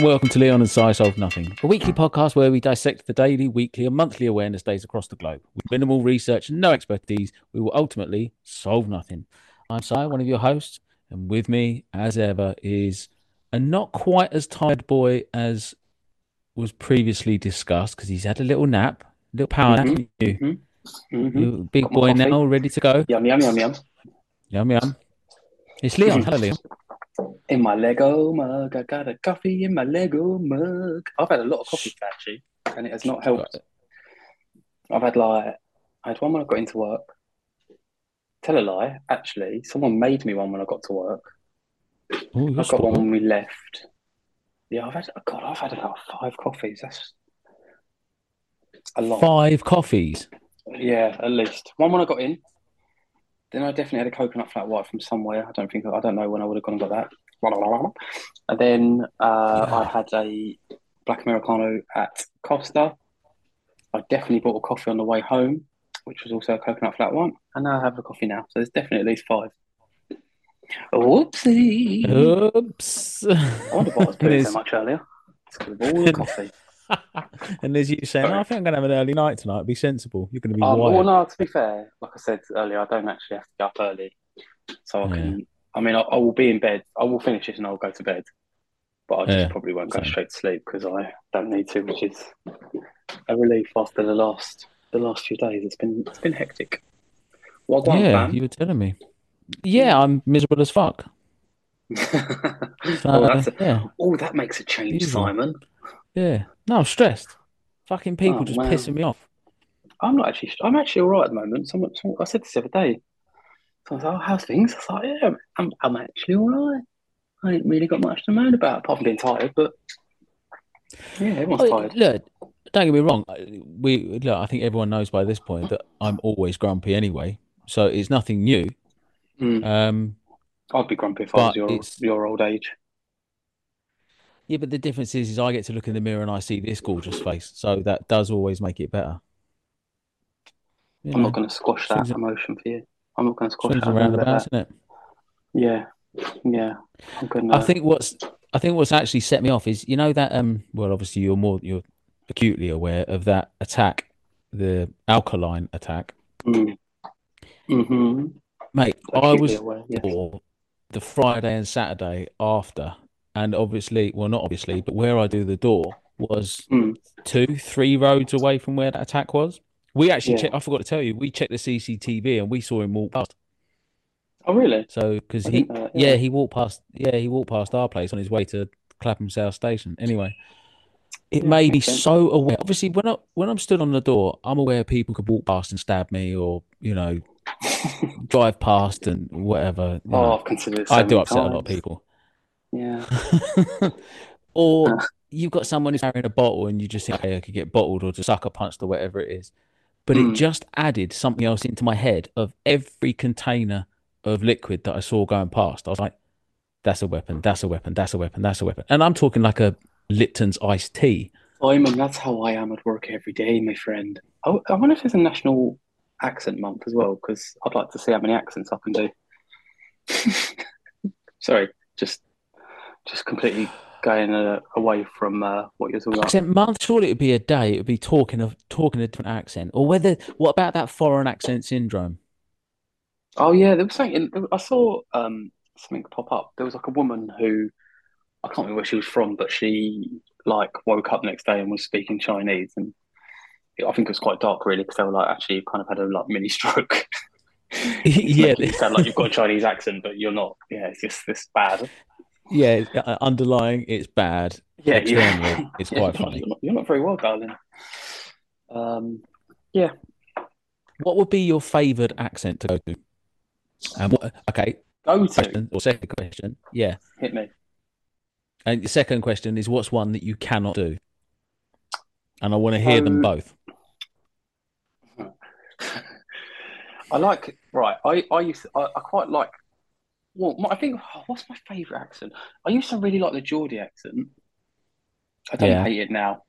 And welcome to Leon and Sai Solve Nothing, a weekly podcast where we dissect the daily, weekly, and monthly awareness days across the globe. With minimal research and no expertise, we will ultimately solve nothing. I'm Sai, one of your hosts, and with me, as ever, is a not quite as tired boy as was previously discussed because he's had a little nap, a little power nap. Mhm. You, Mm-hmm. you big Got boy now, ready to go. Yum yum yum yum. Yum yum. It's Leon. Hello, Leon. In my Lego mug, I got a coffee in my Lego mug. I've had a lot of coffee today, actually, and it has not helped. I've had like I had one when I got into work. Tell a lie, actually, someone made me one when I got to work. Oh, you're I got one when we left. Yeah, I've had God, I've had about five coffees. That's a lot. Five coffees. Yeah, at least one when I got in. Then I definitely had a coconut flat white from somewhere. I don't think I don't know when I would have gone and got that. And then uh, I had a black americano at Costa. I definitely bought a coffee on the way home, which was also a coconut flat white. And now I have a coffee now, so there's definitely at least five. Whoopsie! Oops. I wonder why I was putting so much earlier. It's because of all the coffee. and there's you saying, oh, I think I'm going to have an early night tonight. Be sensible. You're going to be Um, well, no, to be fair, like I said earlier, I don't actually have to get up early. So I Yeah. can, I mean, I, I will be in bed. I will finish it and I'll go to bed. But I just Yeah, probably won't go straight to sleep because I don't need to, which is a relief after the last the last few days. It's been it's been hectic. Well done, yeah, you were telling me. Yeah, I'm miserable as fuck. oh, a, yeah, oh, that makes a change, Usual. Simon. Yeah. No, I'm stressed. Fucking people Oh, just wow. pissing me off. I'm not actually. I'm actually all right at the moment. Someone, someone I said this the other day. So I was like, "Oh, how's things?" I was like, "Yeah, I'm, I'm actually all right. I ain't really got much to moan about, apart from being tired. But yeah, everyone's Oh, tired. look, don't get me wrong. We look. I think everyone knows by this point that I'm always grumpy anyway. So it's nothing new. Mm. Um, I'd be grumpy if I was but your it's your old age. Yeah, but the difference is, is I get to look in the mirror and I see this gorgeous face. So that does always make it better. You I'm know, not going to squash that swings, emotion for you. I'm not going to squash that. and I'm gonna let roundabouts, that. isn't it? Yeah, yeah. I think what's I think what's actually set me off is you know that um well obviously you're more you're acutely aware of that attack, the alkaline attack. Mm. hmm Mate, I was aware. Yes. the Friday and Saturday after, and obviously, well, not obviously, but where I do the door was Mm. two, three roads away from where that attack was. We actually Yeah. checked. I forgot to tell you, we checked the CCTV and we saw him walk past. Oh, really? So because he, that. yeah, Yeah. he walked past. Yeah, he walked past our place on his way to Clapham South Station. Anyway, it Yeah, made me sense. so aware. Obviously, when I when I'm stood on the door, I'm aware people could walk past and stab me, or you know, drive past and whatever. Oh, know, I've considered I do upset a lot of people. Yeah. or you've got someone who's carrying a bottle and you just think, hey, I could get bottled or just sucker punched or whatever it is. But it Mm. just added something else into my head of every container of liquid that I saw going past. I was like, that's a weapon, that's a weapon, that's a weapon, that's a weapon. And I'm talking like a Lipton's iced tea. I Simon, that's how I am at work every day, my friend. Oh, I wonder if there's a national accent month as well, because I'd like to see how many accents I can do. Sorry, just just completely going uh, away from uh, what you're talking about. Accent month, surely it would be a day, it would be talking of talking a different accent. Or whether what about that foreign accent syndrome? Oh yeah, there was something. I saw um, something pop up. There was like a woman who I can't remember where she was from, but she like woke up the next day and was speaking Chinese, and I think it was quite dark, really, because they were like actually kind of had a like mini stroke. Yeah, you sound like you've got a Chinese accent, but you're not. Yeah, it's just this bad. Yeah, uh, underlying it's bad. Yeah, it's yeah, quite you're funny. You're not, you're not very well, darling. Um, yeah. What would be your favoured accent to go to? And what, okay, Go to question or second question, yeah. hit me. And the second question is, what's one that you cannot do? And I want to hear them both. I like right. I I used to, I, I quite like. Well, my, I think oh, what's my favourite accent? I used to really like the Geordie accent. I don't Yeah. hate it now,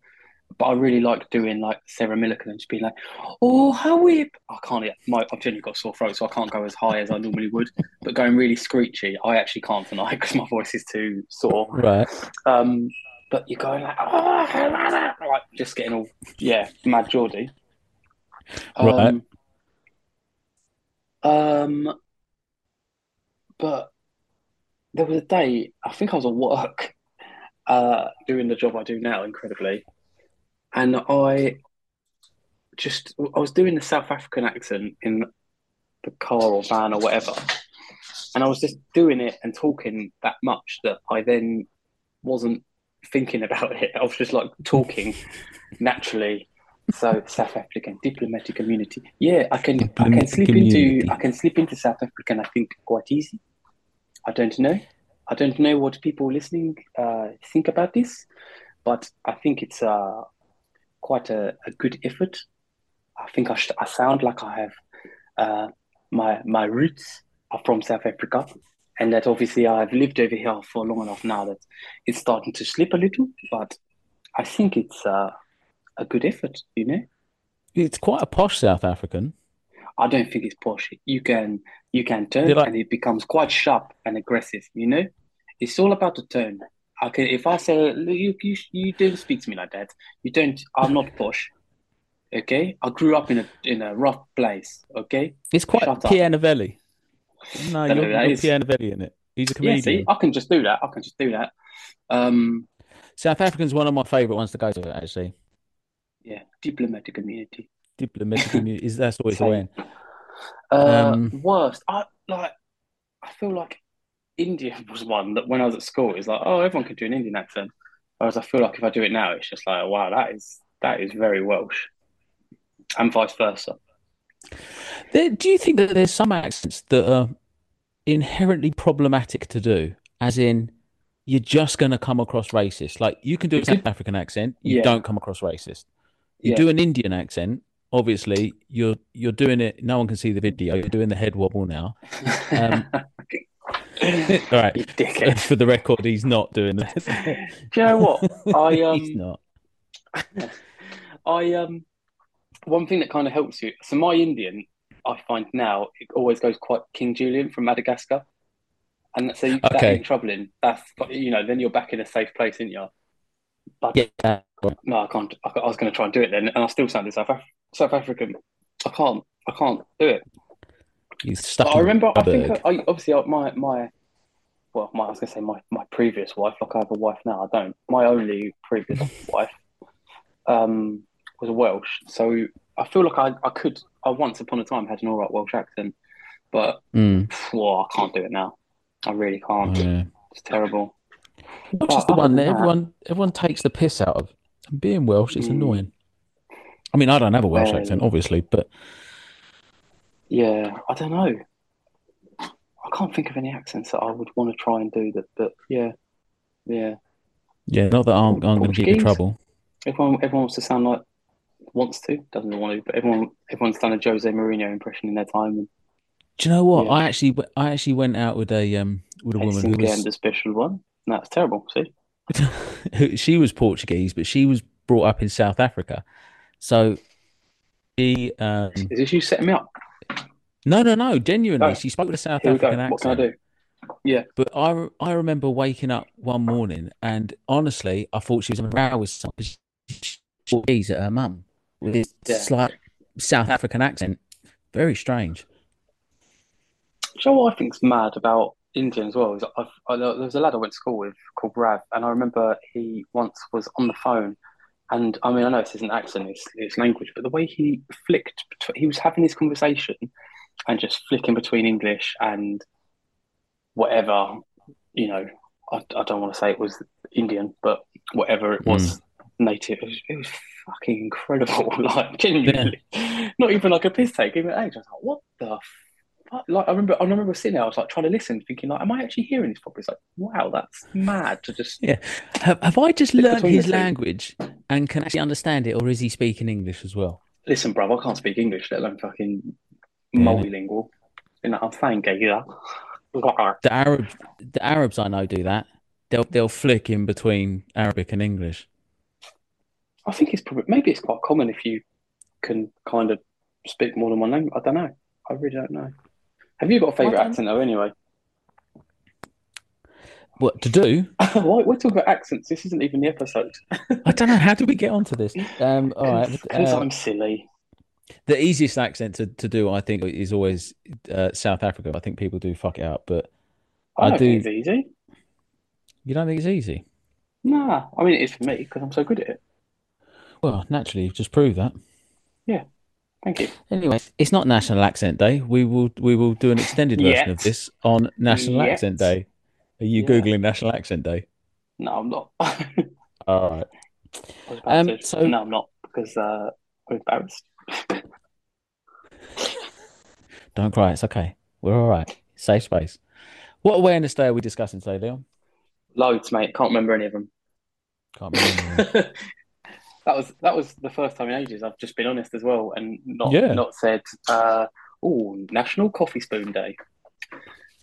but I really like doing like Sarah Millican and just being like, "Oh, how we." I can't. My I've generally got a sore throat, so I can't go as high as I normally would. But going really screechy, I actually can't tonight because my voice is too sore. Right. Um, but you're going like, oh, like just getting all yeah, mad Geordie. Right. Um, um, but there was a day I think I was at work, uh, doing the job I do now, incredibly, and I just I was doing the South African accent in the car or van or whatever, and I was just doing it and talking that much that I then wasn't thinking about it. I was just like talking naturally. So South African diplomatic community. Yeah, I can I can Diplomatic slip community. into I can slip into South African. I think quite easy. I don't know. I don't know what people listening uh, think about this, but I think it's uh, quite a, a good effort. I think I, sh- I sound like I have uh, my my roots are from South Africa, and that obviously I've lived over here for long enough now that it's starting to slip a little. But I think it's uh, a good effort. You know, It's quite a posh South African. I don't think it's posh. You can you can turn They're and it becomes quite sharp and aggressive. You know, it's all about the turn. I can if I say you you you don't speak to me like that. You don't. I'm not posh. Okay, I grew up in a in a rough place. Okay, It's quite Shut up. Novellie. No, you're, who you're is. Pierre Novellie in it. He's a yeah. comedian. See, I can just do that. I can just do that. Um, South African's one of my favourite ones to go to, actually. yeah, diplomatic community. Diplomatic community is that's always the Same. way. Uh, Um, worst. I like. I feel like India was one that when I was at school, it's like, oh, everyone could do an Indian accent. Whereas I feel like if I do it now, it's just like, wow, that is that is very Welsh, and vice versa. There, do you think that there's some accents that are inherently problematic to do? As in, you're just going to come across racist. Like you can do a South African accent, you Yeah. don't come across racist. You Yeah. do an Indian accent, obviously you're you're doing it. No one can see the video. You're doing the head wobble now. Um, All right. For the record, he's not doing this. Do you know what? I um, he's not. I um one thing that kind of helps you. So my Indian, I find now it always goes quite King Julien from Madagascar, and so you, that ain't troubling. That's you know then you're back in a safe place, isn't you? But Yeah. no, I can't. I, I was going to try and do it then, and I still sounded South Af- South African. I can't. I can't do it. He's stuck. I remember. I think Joburg. I, obviously my my. Well, my, I was going to say my, my previous wife. Like I have a wife now. I don't. My only previous wife, um, was a Welsh. So I feel like I, I could. I once upon a time had an all right Welsh accent, but Mm, I can't do it now. I really can't. yeah. It's terrible. Welsh is the one that that- everyone everyone takes the piss out of. And being Welsh, it's Mm. annoying. I mean, I don't have a Welsh accent, obviously, but Yeah, I don't know. I can't think of any accents that I would want to try and do that. But yeah, yeah. yeah, not that I'm, I'm going to give in trouble. Everyone, everyone wants to sound like wants to, doesn't want to, but everyone, everyone's done a Jose Mourinho impression in their time. And Do you know what? Yeah. I actually I actually went out with a um with a woman who was the special one. That's terrible. See, she was Portuguese, but she was brought up in South Africa. So she um is this you setting me up? no no no genuinely Oh, she spoke with a South Here. African What can I do? Yeah, But I I remember waking up one morning and honestly I thought she was in a row with someone because she Portuguese at her mum with this Yeah. slight South African accent. Very strange. Do you know what I think's mad about Indian as well? I've, I, there was a lad I went to school with called Rav, and I remember he once was on the phone, and I mean I know this isn't accent, it's, it's language, but the way he flicked, he was having his conversation and just flicking between English and whatever, you know. I, I don't want to say it was Indian, but whatever it was hmm. native, it was, it was fucking incredible. Like genuinely, not even like a piss take. Even at age, I was like, what the? Like I remember, I remember sitting there. I was like trying to listen, thinking like, am I actually hearing this properly? It's like, wow, that's mad to just. Yeah. Have, have I just learned his language and can actually understand it, or is he speaking English as well? Listen, bruv, I can't speak English, let alone fucking Yeah. multilingual. You know, I'm saying gay either. The Arab, the Arabs I know do that. They'll they'll flick in between Arabic and English. I think it's probably maybe it's quite common if you can kind of speak more than one language. I don't know. I really don't know. Have you got a favourite accent though? Anyway, What to do? Why we're talking about accents? This isn't even the episode. I don't know. How did we get onto this? Um, all right. Because uh, I'm silly. the easiest accent to, to do, I think, is always uh, South Africa. I think people do fuck it up, but I I don't do- think it's easy. you don't think it's easy. Nah, I mean it is for me because I'm so good at it. Well, naturally, you've just proved that. Thank you. Anyway, it's not National Accent Day. We will we will do an extended version of this on National Yet. Accent Day. Are you Yeah. googling National Accent Day? No, I'm not. All right. Um, to. so- No, I'm not because uh, I'm embarrassed. Don't cry. It's okay. We're all right. Safe space. What awareness day are we discussing today, Leon? Loads, mate. Can't remember any of them. Can't remember. that was that was the first time in ages. I've just been honest as well, and not Yeah. not said. Uh, oh, National Coffee Spoon Day.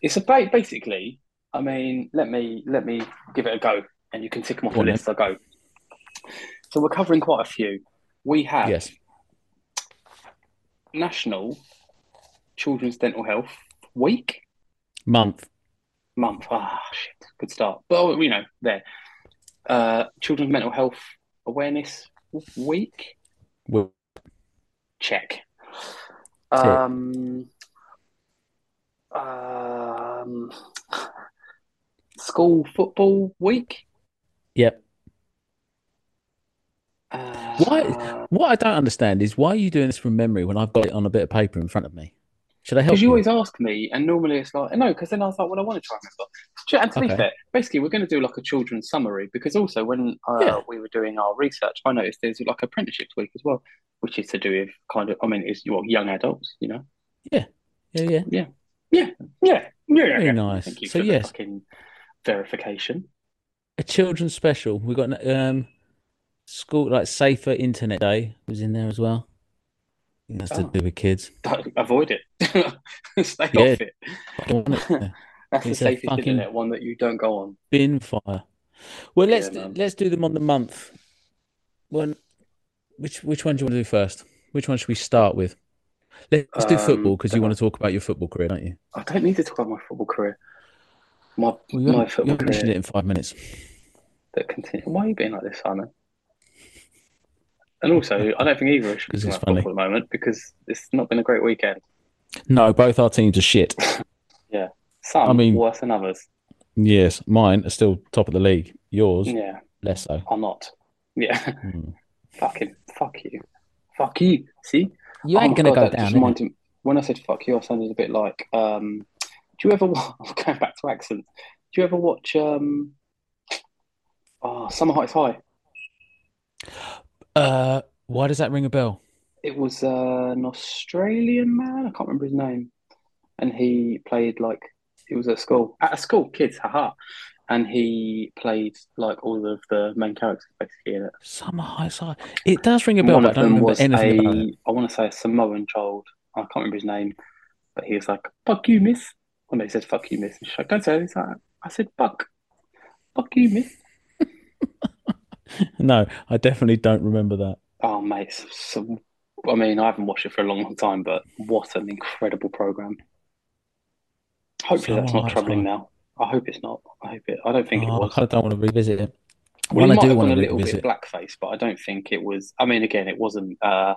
It's a ba- basically. I mean, let me let me give it a go, and you can tick them off the list. I go. So we're covering quite a few. We have yes. National Children's Dental Health Week Month. month. Ah, shit, good start. But you know, there. Uh, Children's Mental Health Awareness Week. Well, Check. Um, um, school football week. Yep. Uh, Why- What I don't understand is why are you doing this from memory when I've got it on a bit of paper in front of me? Should I help Because you you? always ask me, and normally it's like no. Because then I was like, well, I want to try and remember. And to be fair, basically, we're going to do like a children's summary because also when uh, Yeah. we were doing our research, I noticed there's like apprenticeships week as well, which is to do with kind of. I mean, it's well, young adults, you know. Yeah, yeah. Yeah, yeah, yeah. Very yeah. Very nice. Thank you So for the yes. fucking verification. A children's special. We got um school like safer internet day was in there as well. That's to Oh. do with kids. Avoid it. Stay Yeah. off it. It. That's the It's a safest fucking- internet one that you don't go on. Bin fire. Well, let's Yeah, let's do them on the month. One, which which one do you want to do first? Which one should we start with? Let's do Um, football because you want to talk about your football career, don't you? I don't need to talk about my football career. My Well, my football career it in five minutes. that continue. Why are you being like this, Simon? And also, I don't think either of us should be 'Cause talking about funny. football at the moment because it's not been a great weekend. No, both our teams are shit. Yeah, some I mean- worse than others. Yes, mine are still top of the league. Yours Yeah, less so. are not. Yeah, Hmm. fucking fuck you, fuck you. See, You Oh ain't my gonna God, go down. reminded- when I said fuck you, I sounded a bit like. Um, do you ever wa- going back to accents? Do you ever watch um, oh, Summer Heights High? Uh, why does that ring a bell? It was uh, an Australian man. I can't remember his name, and he played like he was at school at a school, kids, haha, and he played like all of the main characters basically in it. Summer High. It does ring a bell, One but I of don't them was a. I want to say a Samoan child. I can't remember his name, but he was like, "Fuck you, miss." When they said "fuck you, miss," and she's like, "Don't say it." He's like, I said, "Fuck, fuck you, miss." No, I definitely don't remember that. Oh, mate. So, so- I mean, I haven't watched it for a long, long time, but what an incredible program. Hopefully, that's not troubling now. I hope it's not. I hope it. I don't think it Oh, I was. kind of don't want to revisit it. Well, he I might do have want gone to a little revisit. bit blackface, but I don't think it was. I mean, again, it wasn't. Uh,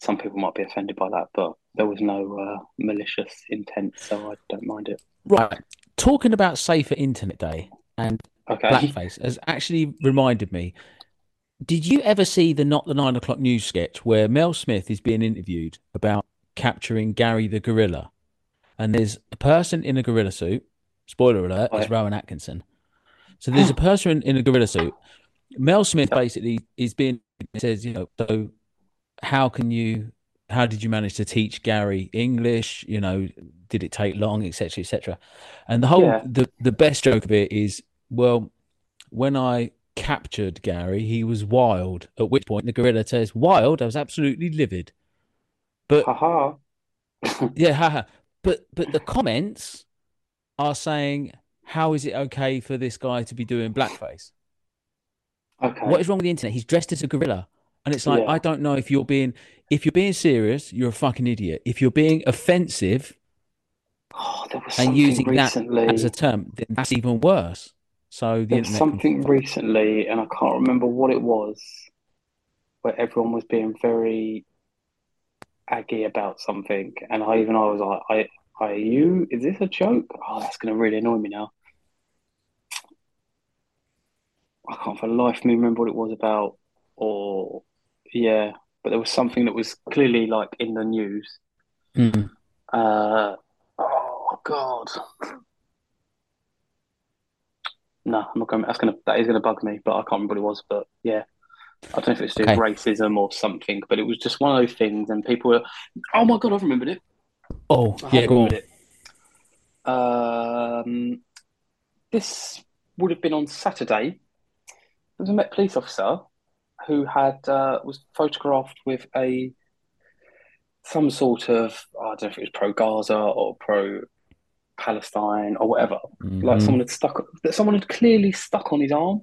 some people might be offended by that, but there was no uh, malicious intent, so I don't mind it. Right. Talking about Safer Internet Day and Okay. blackface has actually reminded me. Did you ever see the Not the Nine O'Clock News sketch where Mel Smith is being interviewed about capturing Gary the gorilla? And there's a person in a gorilla suit. Spoiler alert, it's Rowan Atkinson. So there's a person in a gorilla suit. Mel Smith basically is being says, you know, so how can you how did you manage to teach Gary English? You know, did it take long, etc., etc. And the whole Yeah. the the best joke of it is, well, when I captured Gary, he was wild. At which point the gorilla says, "Wild? I was absolutely livid." But Haha. yeah, haha. But but the comments are saying, "How is it okay for this guy to be doing blackface? Okay. What is wrong with the internet? He's dressed as a gorilla." And it's like, Yeah. I don't know if you're being if you're being serious, you're a fucking idiot. If you're being offensive, Oh, there was and using recently. that as a term, then that's even worse. So the There was internet. something recently, and I can't remember what it was, where everyone was being very aggy about something, and I even I was like, "I, are you? Is this a joke? Oh, that's going to really annoy me now." I can't for the life of me remember what it was about, or yeah, but there was something that was clearly like in the news. Mm. Uh, oh God. No, I'm not going. That's gonna that is gonna bug me, but I can't remember what it was. But yeah, I don't know if it's Okay. racism or something, but it was just one of those things, and people were, "Oh my God, I've remembered it." Oh, I yeah, go on. it. Um, this would have been on Saturday. There was a Met police officer who had uh, was photographed with a some sort of I don't know if it was pro Gaza or pro Palestine or whatever. Like Mhm. someone had stuck that someone had clearly stuck on his arm,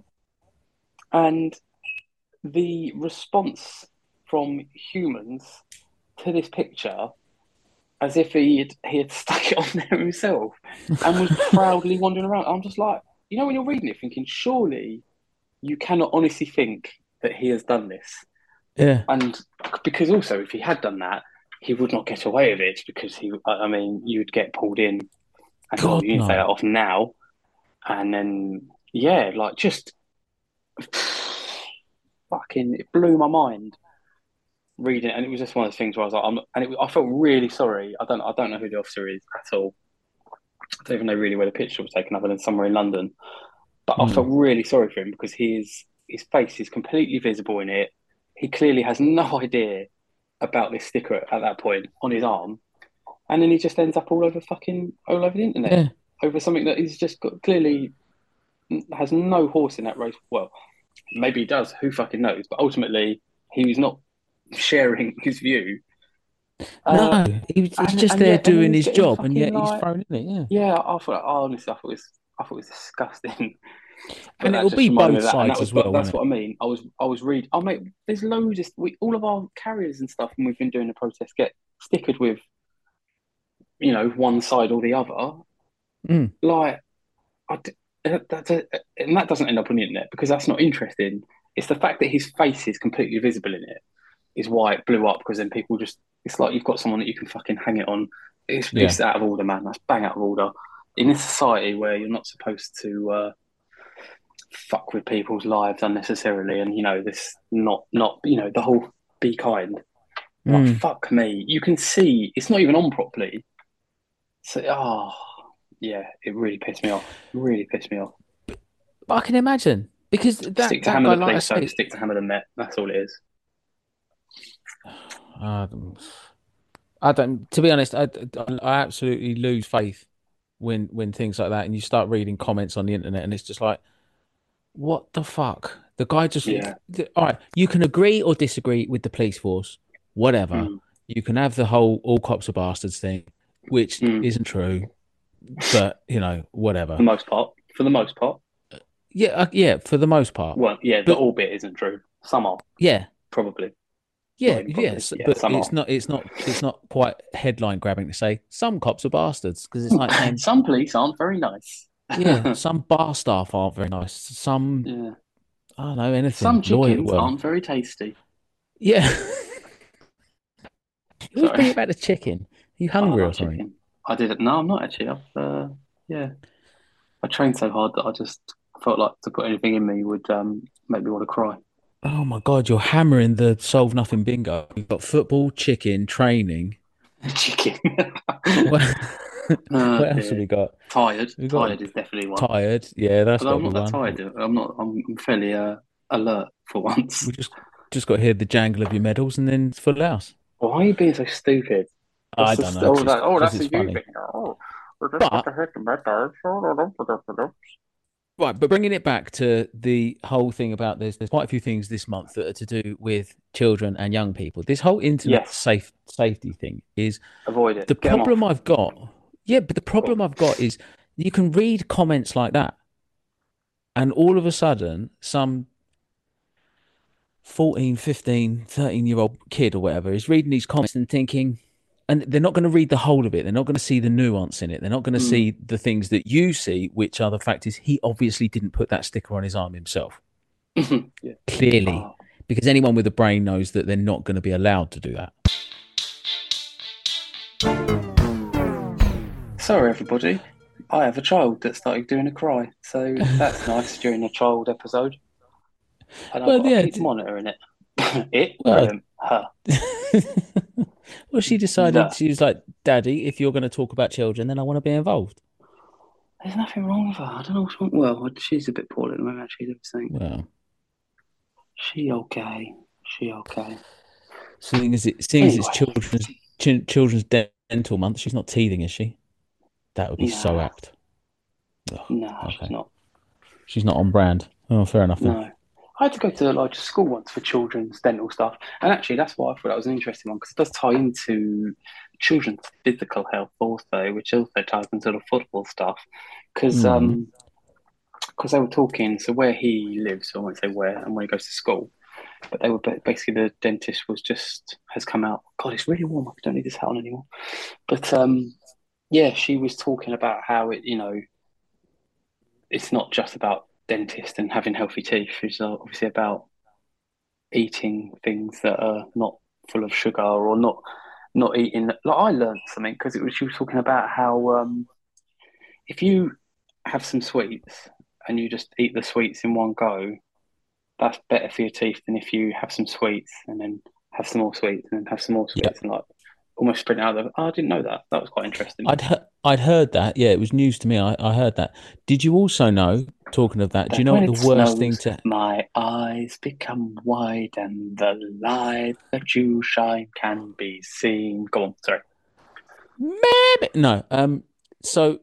and the response from humans to this picture, as if he had he had stuck it on there himself and was proudly wandering around. I'm just like, you know, when you're reading it, thinking, surely you cannot honestly think that he has done this. Yeah. And because also, if he had done that, he would not get away with it because he, I mean, you'd get pulled in and God, you need to no. off now. And then, yeah, like just fucking, it blew my mind reading it. And it was just one of those things where I was like, I'm, and it, I felt really sorry. I don't, I don't know who the officer is at all. I don't even know really where the picture was taken, other than somewhere in London. But I Mm. felt really sorry for him because his his face is completely visible in it. He clearly has no idea about this sticker at that point on his arm, and then he just ends up all over fucking all over the internet Yeah. over something that he's just got clearly has no horse in that race. Well, maybe he does. Who fucking knows? But ultimately, he was not sharing his view. Uh, no, he was, he's just and there doing his job, and yet fucking, he's like- thrown in it. Yeah. yeah, I thought. Oh, honestly, I thought it was. I thought it was disgusting. And it'll be both that, sides was- as well, That's what I mean. I was, I was reading. Oh mate, there's loads of we, all of our carriers and stuff, and we've been doing the protest get stickered with, you know, one side or the other. Mm. Like, I d- that, that's a, and that doesn't end up on the internet because that's not interesting. It's the fact that his face is completely visible in it is why it blew up. Because then people just, it's like you've got someone that you can fucking hang it on. It's, Yeah. it's out of order, man. That's bang out of order. In a society where you're not supposed to uh, fuck with people's lives unnecessarily, and you know this, not not you know the whole be kind. Like, Mm. fuck me. You can see it's not even on properly. So, oh, yeah, it really pissed me off. Really pissed me off. But I can imagine because that, stick to that hammer guy, the like I police, say, stick to hammer the net. That's all it is. Um, I don't. To be honest, I, I absolutely lose faith when when things like that, and you start reading comments on the internet, and it's just like, what the fuck? The guy just. Yeah. All right, you can agree or disagree with the police force, whatever. Mm. You can have the whole "all cops are bastards" thing, which Mm. isn't true, but you know, whatever. For the most part. For the most part. Yeah, uh, yeah, for the most part. Well, yeah, the But- all bit isn't true. Some are, Yeah, probably. Yeah, probably. yes, Yeah, but it's are. not. It's not. It's not quite headline grabbing to say some cops are bastards because it's like saying, Some police aren't very nice. yeah, some bar staff aren't very nice. Some yeah. I don't know anything. Some chickens work. aren't very tasty. Yeah. Who's bringing back the chicken? You hungry or something? chicken. I didn't. No, I'm not actually. I've, uh, yeah. I trained so hard that I just felt like to put anything in me would um, make me want to cry. Oh my god, you're hammering the solve nothing bingo. You've got football, chicken, training. Chicken. What, Oh, what else have we got? Tired. We got- Tired is definitely one. Tired. Yeah, that's to I'm not that one. tired. I'm not. I'm fairly uh, alert for once. We just just got to hear the jangle of your medals and then it's full house. Why are you being so stupid? I don't know. Oh, 'cause that, it's- oh 'cause that's a you thing. Oh, But- got to hit the medals. Right, but bringing it back to the whole thing about this, there's quite a few things this month that are to do with children and young people. This whole internet Yes. safe safety thing is Avoid it. the Get problem I've got. Yeah, but the problem I've got is you can read comments like that, and all of a sudden, some 14, 15, 13 year old kid or whatever is reading these comments and thinking, and they're not going to read the whole of it. They're not going to see the nuance in it. They're not going to Mm. see the things that you see, which are the fact is he obviously didn't put that sticker on his arm himself. yeah. Clearly, Oh, because anyone with a brain knows that they're not going to be allowed to do that. sorry, everybody. I have a child that started doing a cry, so that's nice during a child episode. And I've Well, got yeah, to keep d- monitoring it. it? Well, um, her. well, she decided No. she was like, "Daddy, if you're going to talk about children, then I want to be involved." There's nothing wrong with her. I don't know what's wrong. Well, she's a bit poorly at the moment. She's everything. Well, She okay. She okay. seeing as it, seeing as it's Anyway. children's ch- children's dental month, she's not teething, is she? That would be so apt. No, Okay. she's not. she's not on brand. Oh, fair enough. Then. No. I had to go to a school once for children's dental stuff, and actually that's why I thought that was an interesting one because it does tie into children's physical health also, which also ties into the football stuff. Because Hmm. um, because they were talking, so where he lives, I won't say where, and where he goes to school, but they were basically the dentist was just has come out. God, it's really warm. I don't need this hat on anymore. But um, yeah, she was talking about how it, you know, it's not just about dentist and having healthy teeth. It's uh, obviously about eating things that are not full of sugar or not not eating. Like I learned something because it was she was talking about how um, if you have some sweets and you just eat the sweets in one go, that's better for your teeth than if you have some sweets and then have some more sweets and then have some more Yeah. sweets and like almost spread out. The, oh, I didn't know that. That was quite interesting. I'd he- I'd heard that. Yeah, it was news to me. I, I heard that. Did you also know? Talking of that, do you know what the worst thing to? My eyes become wide and the light that you shine can be seen. Go on, sorry. Maybe no. Um. So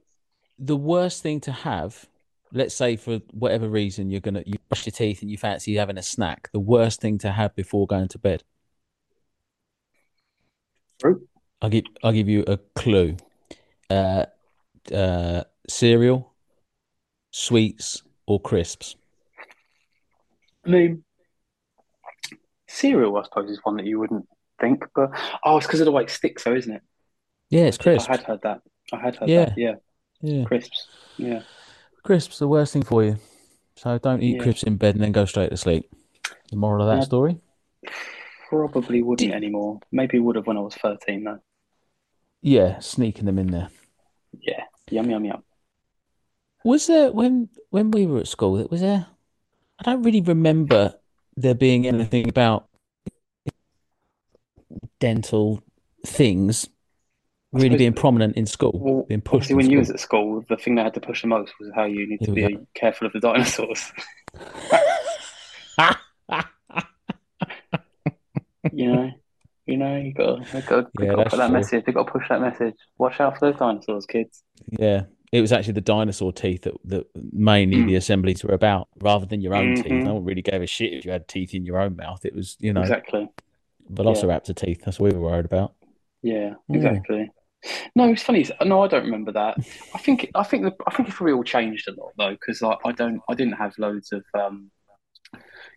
the worst thing to have, let's say for whatever reason you're gonna you brush your teeth and you fancy having a snack. The worst thing to have before going to bed. Fruit. I'll give I'll give you a clue. Uh, uh, cereal, sweets, or crisps. I mean, cereal, I suppose, is one that you wouldn't think, but oh, it's because of the way it sticks, though, isn't it? Yeah, it's crisps. I had heard that. I had heard Yeah. that. Yeah, Yeah, crisps. Yeah. crisps the worst thing for you. So don't eat Yeah. crisps in bed and then go straight to sleep. The moral of that Yeah. story. Probably wouldn't Did- anymore. Maybe would have when I was 13, though. Yeah, sneaking them in there. Yeah. Yum, yum, yum. Was there when when we were at school? It was there? I don't really remember there being anything about dental things really being prominent in school, Well, being pushed when you was at school, the thing they had to push the most was how you need to be careful of the dinosaurs. you know, you know, you got to, you got Yeah, put that true. message. You got to push that message. Watch out for those dinosaurs, kids. Yeah, it was actually the dinosaur teeth that, that mainly the assemblies were about, rather than your own teeth. Mhm. No one really gave a shit if you had teeth in your own mouth. It was, you know, Exactly. Velociraptor teeth. That's what we were worried about. Yeah, Yeah. exactly. No, it's funny. No, I don't remember that. I think I think the, I think it's probably all changed a lot though, because I, I don't I didn't have loads of um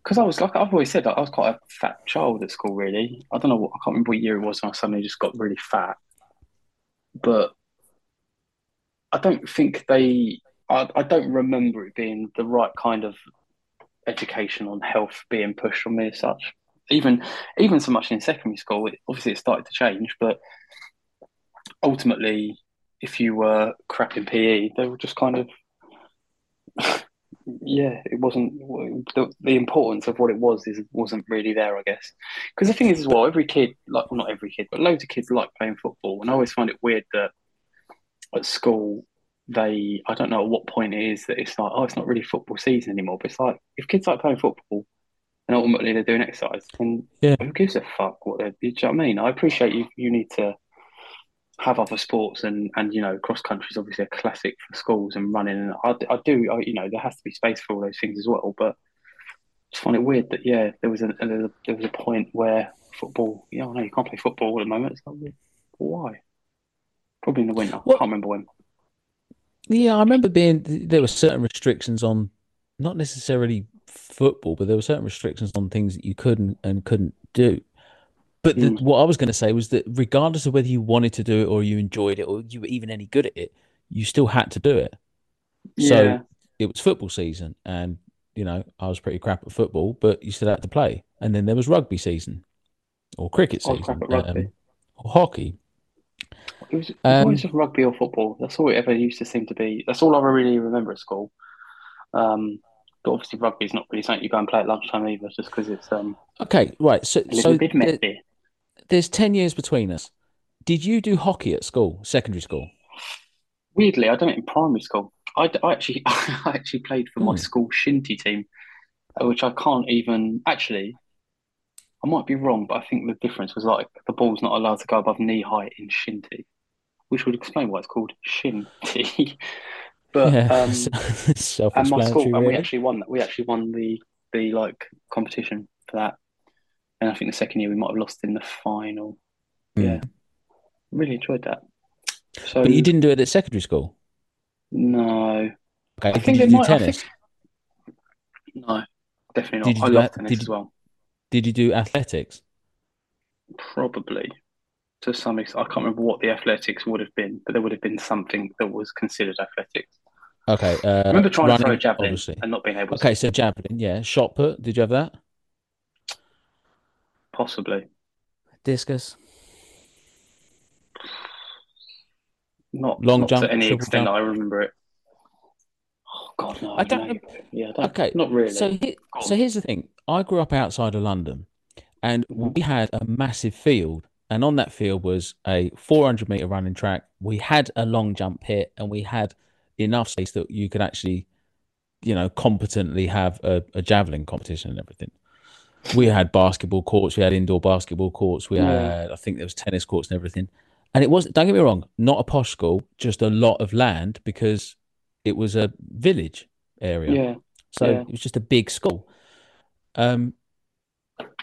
because I was like I've always said I was quite a fat child at school. Really, I don't know what I can't remember what year it was when I suddenly just got really fat. But I don't think they. I, I don't remember it being the right kind of education on health being pushed on me as such. Even even so much in secondary school, it, obviously it started to change, but ultimately, if you were crap in PE, they were just kind of, yeah, it wasn't the, the importance of what it was is wasn't really there, I guess. Because the thing is, as well, every kid, like well, not every kid, but loads of kids like playing football, and I always find it weird that at school they, I don't know at what point it is that it's like, oh, it's not really football season anymore. But it's like if kids like playing football. And ultimately, they're doing exercise. And Yeah. who gives a fuck what they're? Do you know what I mean? I appreciate you. You need to have other sports and and you know cross country is obviously a classic for schools and running. And I, I do I, you know there has to be space for all those things as well. But I just find it weird that yeah there was a there was a, there was a point where football you know you can't play football at the moment. It's like well, why? Probably in the winter. What- I can't remember when. Yeah, I remember being there were certain restrictions on not necessarily football, but there were certain restrictions on things that you couldn't and couldn't do. But the, Mm. what I was going to say was that regardless of whether you wanted to do it or you enjoyed it or you were even any good at it, you still had to do it. So Yeah. it was football season, and you know I was pretty crap at football, but you still had to play. And then there was rugby season, or cricket season, crap um, or hockey. It was, it was Um, always just rugby or football. That's all it ever used to seem to be. That's all I really remember at school. Um, but obviously, rugby's not really something you go and play at lunchtime either, just because it's um, Okay, right. So so bit there-. There's ten years between us. Did you do hockey at school, secondary school? Weirdly, I done it in primary school. I, I actually, I actually played for my Hmm. school shinty team, uh, which I can't even actually. I might be wrong, but I think the difference was like the ball's not allowed to go above knee height in shinty, which would explain why it's called shinty. but yeah, um, and my school, and we actually won that. We actually won the the like competition for that. And I think the second year we might have lost in the final. Hmm. Yeah, really enjoyed that. So But you didn't do it at secondary school. no, Okay, I did think you it do might. Tennis? think no, definitely Did not. you I love that- tennis did as you- well. Did you do athletics? Probably to some extent. I can't remember what the athletics would have been, but there would have been something that was considered athletics. Okay, uh, I remember trying to throw a javelin obviously. and not being able to. Okay, so javelin, yeah. Shot put, did you have that? Possibly Discus, not Long not jump, to any extent jump? I remember it. Oh God, no! I don't no. Yeah, I don't, Okay, not really. So, he, so here's the thing. I grew up outside of London, and we had a massive field, and on that field was a 400 meter running track. We had a long jump pit, and we had enough space that you could actually, you know, competently have a, a javelin competition and everything. We had basketball courts, we had indoor basketball courts, we Yeah. had, I think there was tennis courts and everything. And it was, don't get me wrong, not a posh school, just a lot of land because it was a village area. yeah, So Yeah. it was just a big school. Um,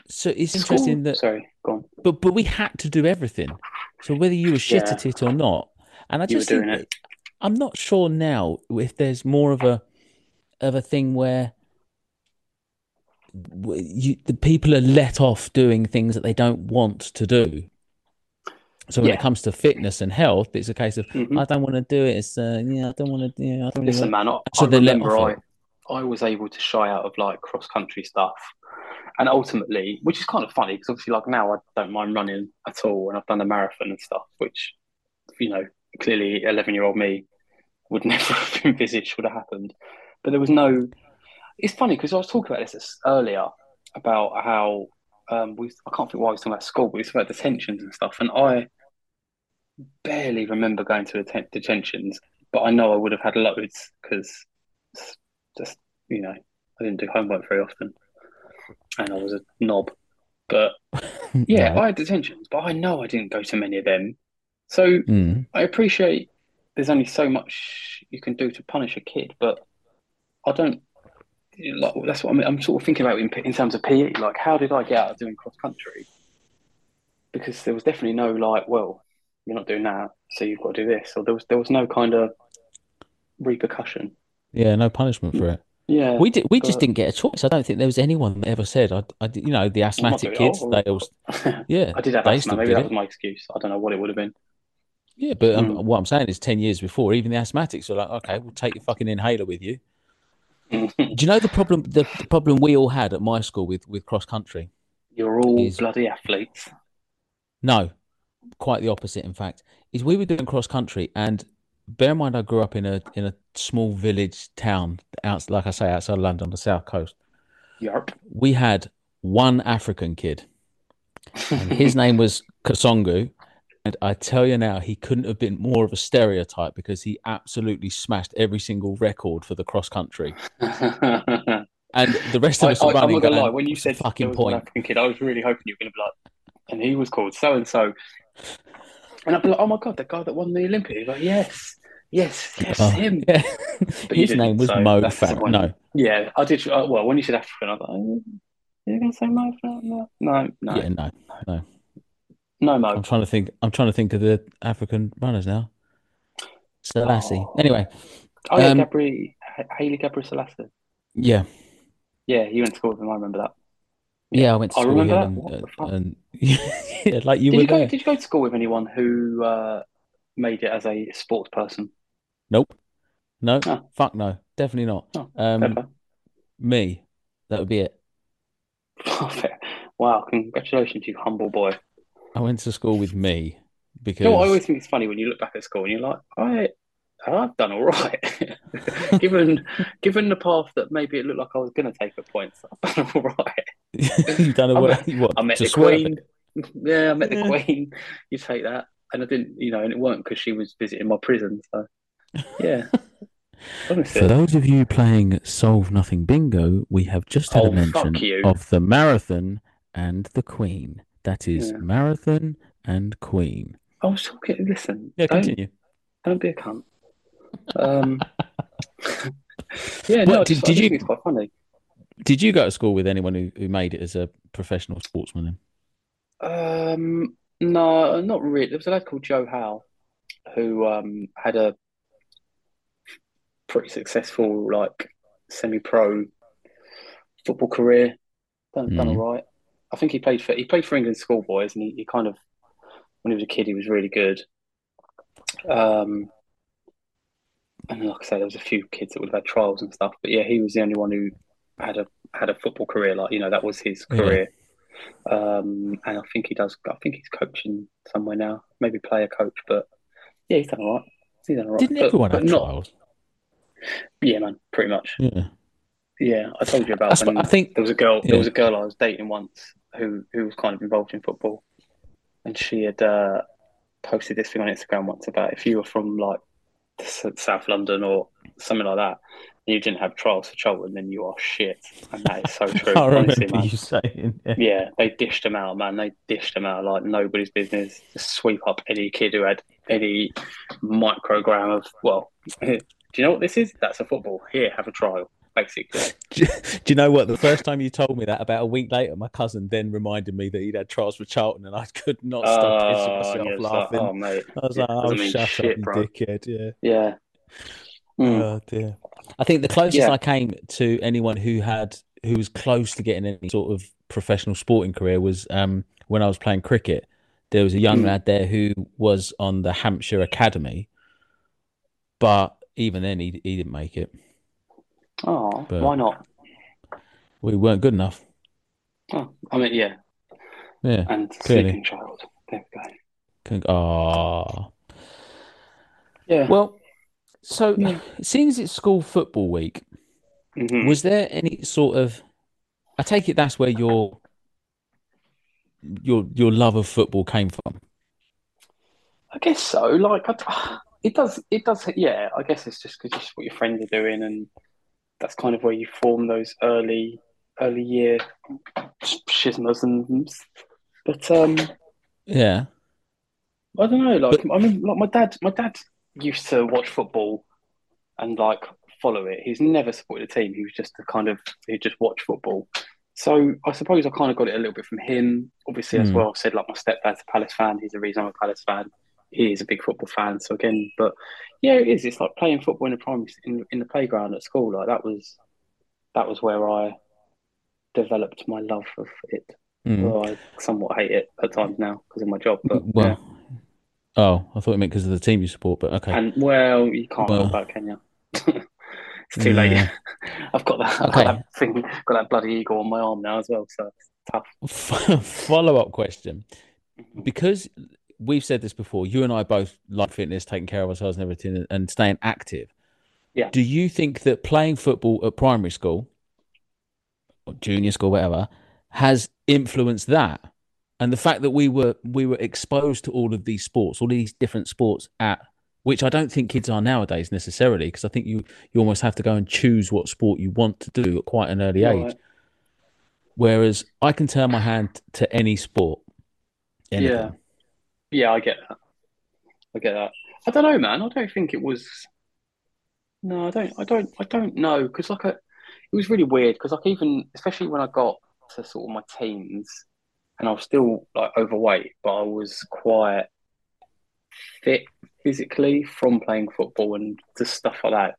so it's School- interesting that, Sorry, go on. but but we had to do everything. So whether you were shit Yeah. at it or not, and I You were just think, I'm not sure now if there's more of a of a thing where you the people are let off doing things that they don't want to do. So when Yeah. it comes to fitness and health, it's a case of Mhm. I don't want to do it. It's uh, yeah, I don't want to. Yeah, I don't Listen, man, I, So I remember I. I was able to shy out of like cross country stuff. And ultimately, which is kind of funny because obviously, like now, I don't mind running at all. And I've done a marathon and stuff, which, you know, clearly 11 year old me would never have envisaged would have happened. But there was no. It's funny because I was talking about this earlier about how um, we. I can't think why I was talking about school, but we talking about detentions and stuff. And I barely remember going to atten- detentions, but I know I would have had loads because just you know I didn't do homework very often, and I was a knob. But yeah. I had detentions, but I know I didn't go to many of them. So Mm. I appreciate there's only so much you can do to punish a kid, but I don't. Like, that's what I mean. I'm sort of thinking about in, in terms of PE. Like, how did I get out of doing cross country? Because there was definitely no like, well, you're not doing that, so you've got to do this, or there was there was no kind of repercussion. Yeah, no punishment for it. Yeah, We did. We just didn't get a choice. I don't think there was anyone that ever said. I, I you know, the asthmatic doing it. kids. Oh, They all, yeah, I did have asthma. Maybe that it. was my excuse. I don't know what it would have been. Yeah, but um, Mm. what I'm saying is, ten years before, even the asthmatics were like, okay, we'll take your fucking inhaler with you. Do you know the problem? The, the problem we all had at my school with with cross country. You're all Is- bloody athletes. No, quite the opposite. In fact, is we were doing cross country, and bear in mind, I grew up in a in a small village town, out like I say, outside of London, on the south coast. Yarp. We had one African kid, and his name was Kasongu. And I tell you now, he couldn't have been more of a stereotype because he absolutely smashed every single record for the cross country. And the rest of I, us were I, I'm not gonna lie. When you said fucking point, kid, I was really hoping you were going to be like, and he was called so and so, and I'd be like, oh my god, the guy that won the Olympics. Like, yes, yes, yes, Oh, him. yeah. But his name was so Mo Farah. No, Yeah, I did. Uh, well, when you said African, I thought, oh, you're going to say Mo? Farah? No, no, no, yeah, no, no. No Mo. I'm trying to think. I'm trying to think of the African runners now. Selassie. Oh. Anyway, Oh yeah, um, Gabri, Haile Gebrselassie. yeah. Yeah, he went to school with him. I remember that. Yeah, I went to I school remember here that. and, and, yeah, like you Did were you go? there. Did you go to school with anyone who uh, made it as a sports person? Nope. No. Fuck no. Definitely not. Oh, Um, me. That would be it. Wow, congratulations, you humble boy. I went to school with me You because know I always think it's funny when you look back at school and you're like, I, I've done all right. given given the path that maybe it looked like I was going to take at points, I've done all right. You've done a I what? met- what I met the? Queen. Yeah, I met the Queen. You take that, and I didn't, you know, and it weren't because she was visiting my prison. So, yeah, honestly, For those of you playing Solve Nothing Bingo, we have just had Oh, a mention of the marathon and the Queen. That is Yeah. marathon and Queen. I was talking. Listen, Yeah, don't continue. don't be a cunt. Um, yeah, What, no, did- just, did you- it's quite funny. Did you go to school with anyone who, who made it as a professional sportsman? Then? Um, no, not really. There was a lad called Joe Howe who um had a pretty successful, like semi-pro football career. Done, done Mhm. all right. I think he played for he played for England schoolboys, and he, he kind of when he was a kid he was really good. Um, and like I say, there was a few kids that would have had trials and stuff, but yeah, he was the only one who had a had a football career. Like you know, that was his Yeah. career. Um, and I think he does. I think he's coaching somewhere now, maybe player coach, but yeah, he's done all right. He's done all right. Didn't But- everyone but have not, trials? Yeah, man, pretty much. Yeah. Yeah, I told you about when I think. there was a girl. Yeah. There was a girl I was dating once who who was kind of involved in football, and she had uh, posted this thing on Instagram once about if you were from like South London or something like that, and you didn't have trials for Charlton, then you are shit, and that is so true. I remember honestly, man. you saying. Yeah. Yeah, they dished them out, man. They dished them out like nobody's business. Just sweep up any kid who had any microgram of, well, do you know what this is? That's a football. Here, have a trial, basically. Do you know what? The first time you told me that, about a week later, my cousin then reminded me that he'd had trials for Charlton, and I could not stop pissing Oh, myself and you're like, laughing. oh, mate. I was yeah, like, "Oh, doesn't mean shut shit, up, you bro." dickhead!" Yeah. Yeah. Mm. Oh dear. I think the closest Yeah. I came to anyone who had who was close to getting any sort of professional sporting career was um, when I was playing cricket. There was a young Mm. lad there who was on the Hampshire Academy, but even then he he didn't make it. Oh, But- why not? We weren't good enough. Oh, I mean, yeah. Yeah. And Clearly. sleeping child. There we go. Can- Ah. Yeah. Well, so Yeah. seeing as it's school football week, Mhm. was there any sort of? I take it that's where your your your love of football came from. I guess so. Like, I, it does. It does. Yeah, I guess it's just because it's what your friends are doing, and that's kind of where you form those early, early year schismas and. But um, Yeah. I don't know. Like, I mean, like my dad. My dad used to watch football and like follow it. He's never supported a team. He was just a kind of he just watched football. So I suppose I kind of got it a little bit from him. Obviously, as Mm. well, I said like my stepdad's a Palace fan. He's the reason I'm a Palace fan. He is a big football fan. So again, but yeah, it is. It's like playing football in the primary in, in the playground at school. Like that was that was where I developed my love of it. Mm. Well, I somewhat hate it at times now because of my job. But Well, yeah. oh, I thought it meant because of the team you support, but okay. And well, you can't Well. that, can it's too late. I've got that. I've got that thing. Got that bloody eagle on my arm now as well. So it's tough. Follow up question. Mhm. Because we've said this before, you and I both like fitness, taking care of ourselves and everything, and- and staying active. Yeah. Do you think that playing football at primary school, or junior school, whatever, has influenced that? And the fact that we were we were exposed to all of these sports, all these different sports at which I don't think kids are nowadays necessarily, because I think you you almost have to go and choose what sport you want to do at quite an early age. Right. Whereas I can turn my hand to any sport. Anything. Yeah. Yeah, I get that. I get that. I don't know, man. I don't think it was. No, I don't. I don't. I don't know because like I, it was really weird because like even especially when I got to sort of my teens, and I was still like overweight, but I was quite fit physically from playing football and just stuff like that,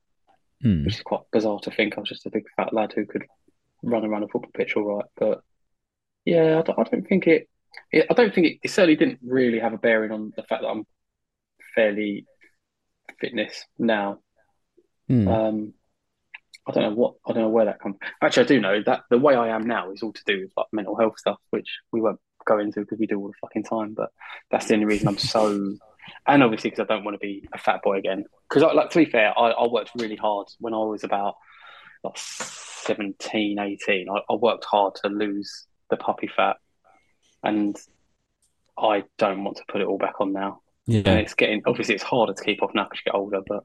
Hmm. which is quite bizarre to think I was just a big fat lad who could run around a football pitch all right. But yeah, I don't, I don't think it, it. I don't think it, it certainly didn't really have a bearing on the fact that I'm fairly fitness now. Hmm. Um, I don't know what I don't know where that comes. Actually, I do know that the way I am now is all to do with like mental health stuff, which we won't go into because we do all the fucking time. But that's the only reason I'm so, and obviously because I don't want to be a fat boy again. Because like to be fair, I, I worked really hard when I was about like 17, 18. I, I worked hard to lose the puppy fat, and I don't want to put it all back on now. And Yeah. it's getting obviously it's harder to keep off now because you get older, but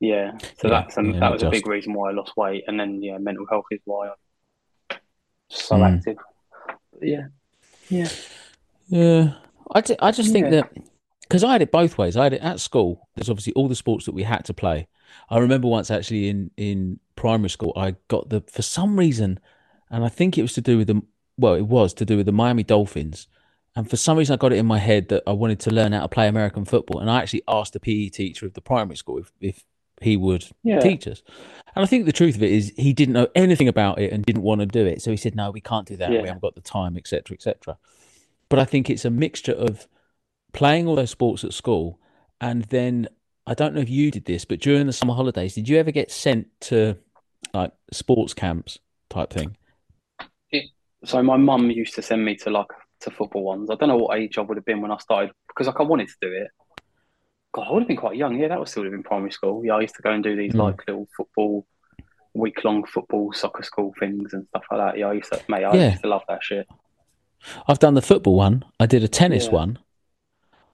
yeah. So Yeah, that's and yeah, that was a big reason why I lost weight, and then yeah, mental health is why I'm so Mm. active. But yeah, yeah, Yeah, I, ju- I just think Yeah. that because I had it both ways. I had it at school. There's obviously all the sports that we had to play. I remember once actually in in primary school, I got the for some reason, and I think it was to do with the well, it was to do with the Miami Dolphins. And for some reason, I got it in my head that I wanted to learn how to play American football. And I actually asked the PE teacher of the primary school if, if he would yeah. teach us. And I think the truth of it is he didn't know anything about it and didn't want to do it. So he said, no, we can't do that. Yeah. We haven't got the time, etc., etc. But I think it's a mixture of playing all those sports at school and then I don't know if you did this, but during the summer holidays, did you ever get sent to like sports camps type thing? So my mum used to send me to like to football ones. I don't know what age I would have been when I started because like I wanted to do it. God, I would have been quite young. Yeah, that was still in primary school. Yeah, I used to go and do these Mm. like little football, week long football, soccer school things and stuff like that. Yeah, I used to, mate, I Yeah. used to love that shit. I've done the football one. I did a tennis Yeah. one.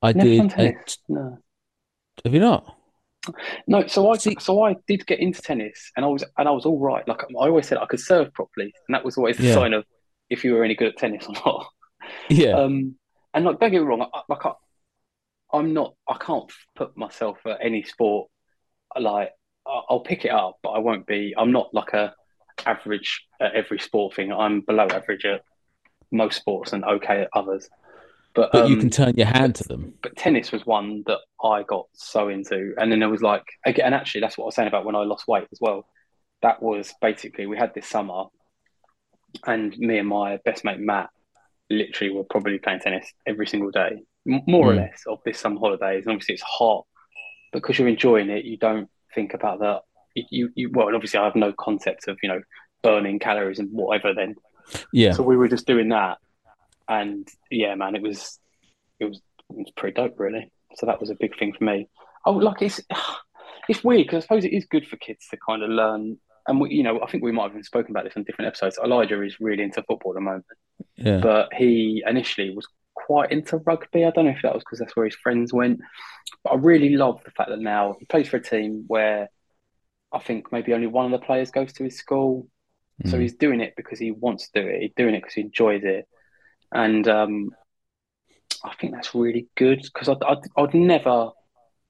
I Never did. A. No. have you not? No, so I See- so I did get into tennis, and I was and I was all right. Like I always said, I could serve properly, and that was always the Yeah. sign of if you were any good at tennis or not. Yeah. Um, and like, don't get me wrong, I, I, I'm not, I can't put myself at any sport. Like I'll pick it up, but I won't be. I'm not like a average at every sport thing. I'm below average at most sports and okay at others. But but you um, can turn your hand to them. but tennis was one that I got so into. And then there was like, again, and actually, that's what I was saying about when I lost weight as well. That was basically, we had this summer, and me and my best mate Matt literally were probably playing tennis every single day, more or Mm. less, of this summer holidays. And obviously, it's hot because you're enjoying it. You don't think about that. You, you, you well, and obviously, I have no concept of, you know, burning calories and whatever then. Yeah. So we were just doing that, and yeah, man, it was it was it was pretty dope, really. So that was a big thing for me. Oh, like it's it's weird because I suppose it is good for kids to kind of learn. And we, you know, I think we might have even spoken about this on different episodes. Elijah is really into football at the moment, Yeah. but he initially was quite into rugby. I don't know if that was because that's where his friends went. But I really love the fact that now he plays for a team where I think maybe only one of the players goes to his school. So Mm. he's doing it because he wants to do it. He's doing it because he enjoys it, and um, I think that's really good because I'd, I'd I'd never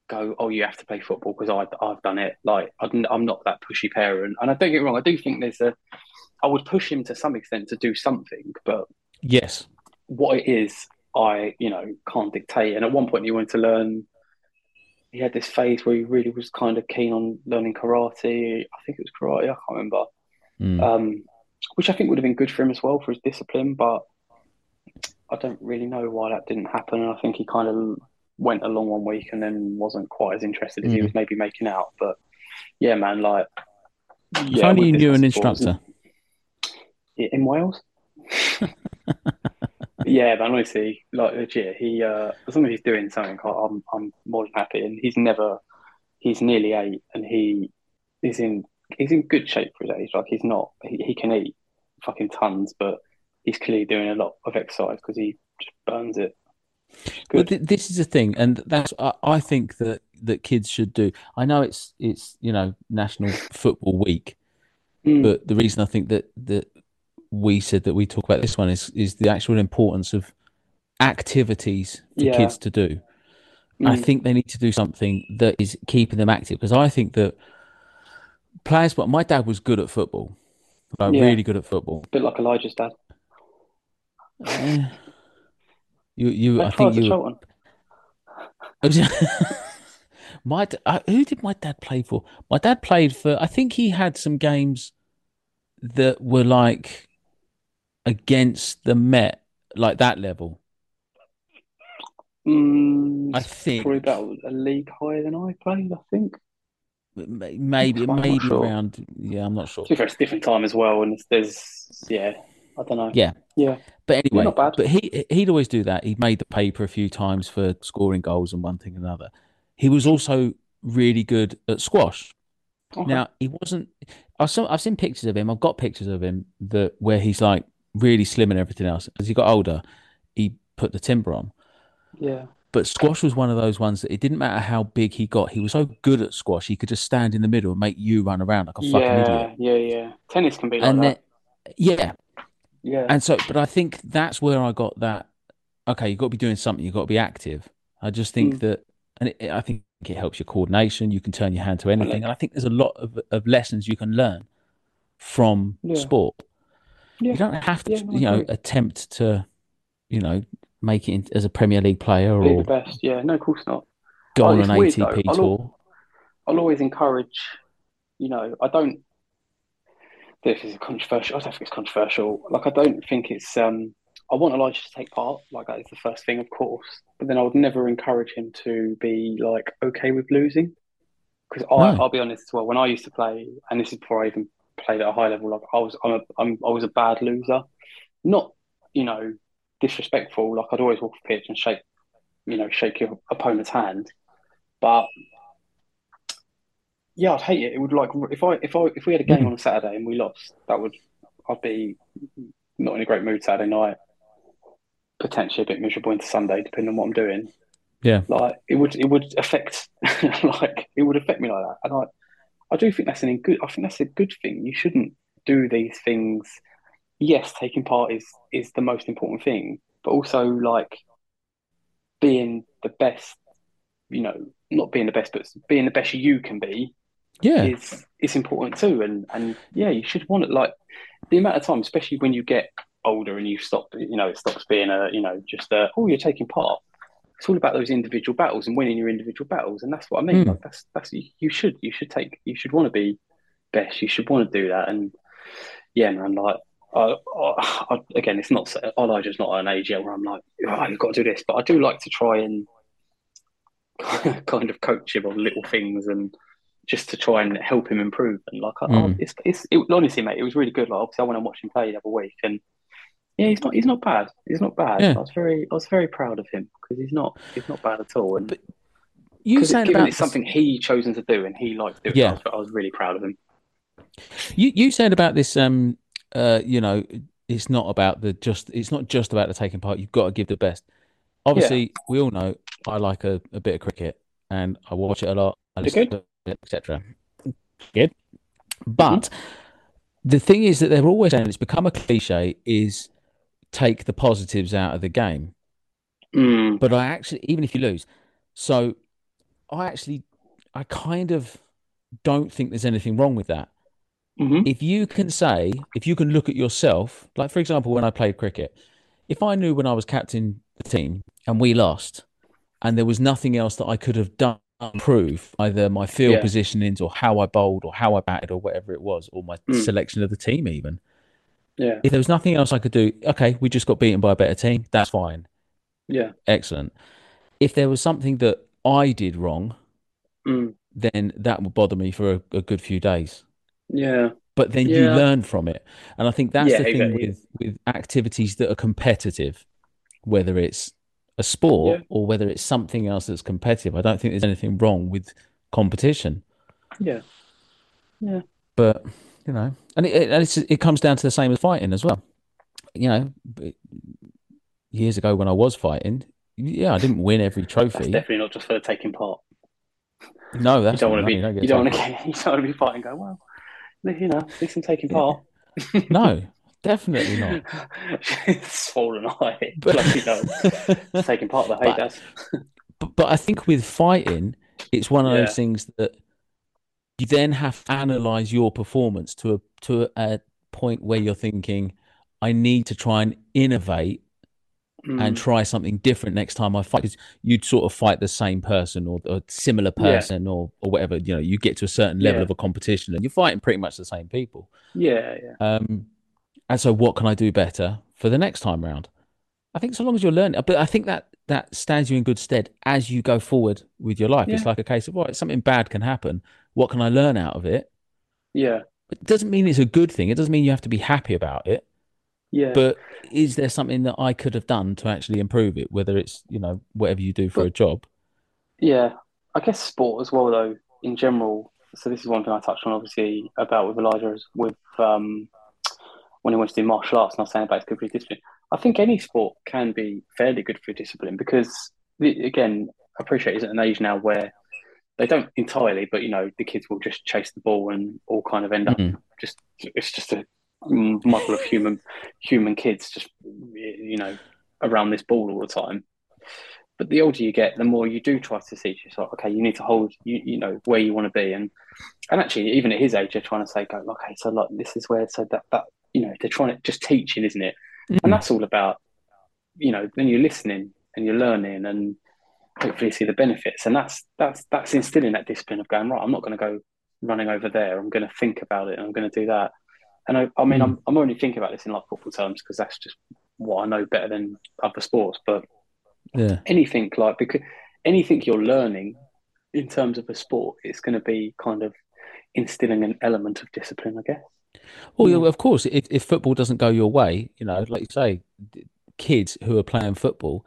go, oh, you have to play football because I've, I've done it. Like I'm not that pushy parent, and I don't get wrong. I do think there's a, I would push him to some extent to do something, but Yes. what it is, I you know can't dictate. And at one point, he wanted to learn. He had this phase where he really was kind of keen on learning karate. I think it was karate. I can't remember Mm. um, which I think would have been good for him as well for his discipline. But I don't really know why that didn't happen. And I think he kind of went along one week and then wasn't quite as interested as he Mm. was maybe making out. But yeah, man, like if yeah, only you knew an instructor. in Wales. yeah, man. Honestly, like legit, he uh, as long as he's doing something, I'm I'm more than happy. And he's never, he's nearly eight, and he is in he's in good shape for his age. Like he's not, he, he can eat fucking tons, but he's clearly doing a lot of exercise because he just burns it. But th- this is the thing, and that's I, I think that that kids should do. I know it's it's you know National Football Week, Mm, but the reason I think that that we said that we talk about this one is is the actual importance of activities for Yeah. kids to do. I mm, think they need to do something that is keeping them active because I think that players. But my dad was good at football, like Yeah. really good at football. A bit like Elijah's dad. You you I think you my uh, who did my dad play for? My dad played for. I think he had some games that were like against the Met like that level? Mm, I think probably about a league higher than I played. I think. maybe maybe I'm maybe sure. around. Yeah, I'm not sure. To be fair, it's a different time as well, and there's yeah, I don't know. Yeah. Yeah. But anyway, not bad. but he he'd always do that. He'd made the paper a few times for scoring goals and one thing and another. He was also really good at squash. Okay. Now he wasn't. I've seen, I've seen pictures of him. I've got pictures of him that where he's like really slim and everything else. As he got older, he put the timber on. yeah, But squash was one of those ones that it didn't matter how big he got. He was so good at squash, he could just stand in the middle and make you run around like a fucking idiot. yeah, yeah, yeah. Tennis can be like And then, that. yeah, Yeah, and so, but I think that's where I got that. Okay, you've got to be doing something. You've got to be active. I just think Mm. that, and it, I think it helps your coordination. You can turn your hand to anything, and I think there's a lot of, of lessons you can learn from Yeah. sport. Yeah. You don't have to, Yeah, no, you know, attempt to, you know, make it as a Premier League player be the or best. Yeah, no, of course not. go Oh, on an weird, ATP. I'll- tour. I'll always encourage, you know, I don't. This is a controversial. I don't think it's controversial. Like, I don't think it's. um I want Elijah to take part. Like, that is the first thing, of course. But then I would never encourage him to be like okay with losing. Because I, No. I'll be honest as well. When I used to play, and this is before I even played at a high level, like I was, I'm a, I'm, I was a bad loser. Not, you know, disrespectful. Like I'd always walk the pitch and shake, you know, shake your opponent's hand. But yeah, I'd hate it. It would like if I if I if we had a game Mm. on a Saturday and we lost, that would I'd be not in a great mood Saturday night. Potentially a bit miserable into Sunday, depending on what I'm doing. Yeah. Like it would it would affect like it would affect me like that. And I I do think that's an good I think that's a good thing. You shouldn't do these things. Yes, taking part is is the most important thing, but also like being the best, you know, not being the best, but being the best you can be Yeah, is is important too. And and yeah, you should want it like the amount of time, especially when you get older and you stop, you know, it stops being a, you know, just a, oh, you're taking part. It's all about those individual battles and winning your individual battles, and that's what I mean. Mm. Like that's that's you should you should take you should want to be best. You should want to do that, and yeah, man. Like I, I, I, again, it's not Elijah's not at an age yet where I'm like, oh, you've got to do this, but I do like to try and kind of coach him on little things and just to try and help him improve. And like, I, I, Mm. it's it's it, honestly, mate, it was really good. Like, obviously, I went and watched him play the other week, and yeah, he's not he's not bad. He's not bad. Yeah. I was very I was very proud of him because he's not he's not bad at all. And But you saying given about it's something he chosen to do and he liked doing, Yeah. I, was, I was really proud of him. You you said about this um uh you know it's not about the just it's not just about the taking part you've got to give the best. Obviously, we all know I like a, a bit of cricket and I watch it a lot. I listen it, etc. Good, but the thing is that they're always saying it's become a cliche is take the positives out of the game. Mm, But I actually, even if you lose, so I actually, I kind of don't think there's anything wrong with that. hmm if you can say, if you can look at yourself, like for example, when I played cricket, if I knew when I was captain the team and we lost, and there was nothing else that I could have done to improve either my field Yeah. positionings or how I bowled or how I batted or whatever it was, or my Mm. selection of the team, even Yeah, if there was nothing else I could do, okay, we just got beaten by a better team. That's fine, yeah, excellent. If there was something that I did wrong, mm, then that would bother me for a, a good few days. yeah, but then you learn from it and i think that's Yeah, the thing exactly. with with activities that are competitive whether it's a sport Yeah. or whether it's something else that's competitive i don't think there's anything wrong with competition yeah, Yeah. but you know and it, and it's, it comes down to the same as fighting as well you know but years ago when i was fighting yeah i didn't win every trophy. That's trophy definitely not just for taking part. no You that's don't want to be you you don't don't want to get you don't want to be fighting. Go well, you know, at least I'm taking part. taken. no definitely not Swollen eye, But- bloody nose. Taking part of the hate. But- but, but I think with fighting, it's one of Yeah. those things that you then have to analyze your performance to a to a point where you're thinking, I need to try and innovate and Mm, try something different next time I fight. Because you'd sort of fight the same person or a similar Yeah. person or or whatever. You know, you get to a certain level Yeah. of a competition and you're fighting pretty much the same people. yeah, yeah, Um, and so what can I do better for the next time round? I think so long as you're learning, but I think that that stands you in good stead as you go forward with your life. Yeah. It's like a case of, right, something bad can happen. What can I learn out of it? Yeah, It doesn't mean it's a good thing. It doesn't mean you have to be happy about it. yeah. But is there something that I could have done to actually improve it? Whether it's, you know, whatever you do for But- a job. Yeah, I guess sport as well, though, in general. So this is one thing I touched on, obviously, about with Elijah is with um, when he went to do martial arts, and I was saying about it's good for your discipline. I think any sport can be fairly good for your discipline because, again, I appreciate it's at an age now where they don't entirely, but you know, the kids will just chase the ball and all kind of end up Mhm. just it's just a muddle of human human kids just you know around this ball all the time. But the older you get, the more you do try to teach yourself. Okay, you need to hold you you know where you want to be, and and actually even at his age, they're trying to say, go okay, so like this is where so that that you know they're trying to just teaching, isn't it? Mm. And that's all about you know then you're listening and you're learning and hopefully see the benefits, and that's that's that's instilling that discipline of going right. I'm not going to go running over there. I'm going to think about it and I'm going to do that. And I, I mean, Mm. I'm I'm only thinking about this in like football terms because that's just what I know better than other sports, but Yeah. anything like because anything you're learning in terms of a sport, it's going to be kind of instilling an element of discipline, I guess. Well, Yeah. yeah, of course, if, if football doesn't go your way, you know, like you say, kids who are playing football,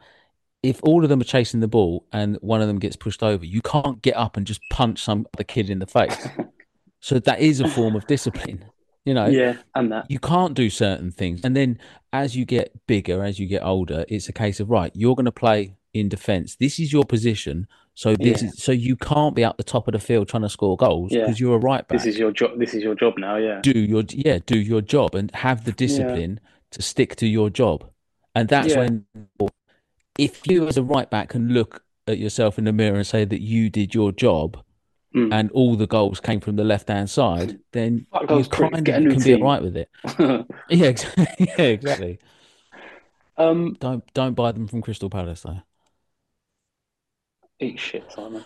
if all of them are chasing the ball and one of them gets pushed over, you can't get up and just punch some other kid in the face. So that is a form of discipline, you know. yeah, and that. You can't do certain things. And then as you get bigger, as you get older, it's a case of right, you're going to play in defense. This is your position. So this Yeah. is so you can't be up the top of the field trying to score goals Yeah. because you're a right back This is your job. This is your job now. Yeah, do your yeah do your job and have the discipline to stick to your job and that's Yeah. when if you as a right back can look at yourself in the mirror and say that you did your job Mm. and all the goals came from the left hand side then you kind of can be right with it yeah exactly yeah exactly um, don't don't buy them from crystal palace though eat shit, Simon.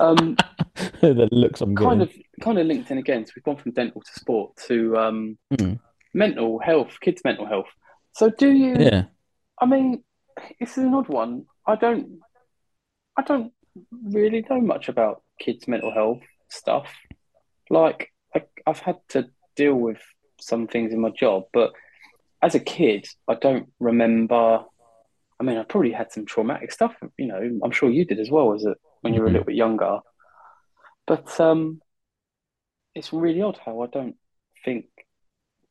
Um, the looks i'm kind of, kind of linked in again. So we've gone from dental to sport to um, Mm. mental health, kids' mental health. So do you? yeah I mean, this is an odd one. I don't, I don't really know much about kids' mental health stuff. Like, I, I've had to deal with some things in my job, but as a kid, I don't remember. I mean, I probably had some traumatic stuff. You know, I'm sure you did as well as a, when you were a Mhm. little bit younger. But um, it's really odd how I don't think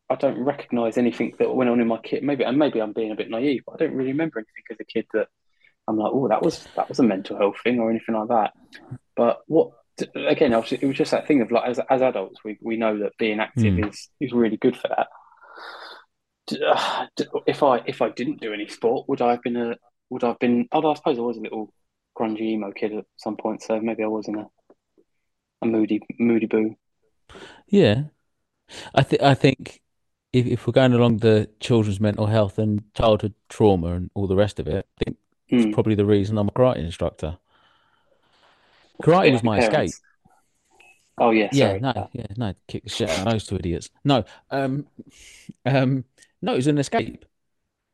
I don't recognise anything that went on in my kid. Maybe and maybe I'm being a bit naive, but I don't really remember anything as a kid that I'm like, oh, that was that was a mental health thing or anything like that. But what again, it was just that thing of like as as adults, we, we know that being active Mm. is is really good for that. Uh, If I if I didn't do any sport, would I have been a would I have been? Although I suppose I was a little grungy emo kid at some point, so maybe I was in a a moody moody boo. yeah i think i think if, if we're going along the children's mental health and childhood trauma and all the rest of it i think Hmm. It's probably the reason I'm a karate instructor. Karate was my escape. Oh yeah, Yeah, no, yeah, no, kick the shit out of those two idiots. No, um, um, no, it was an escape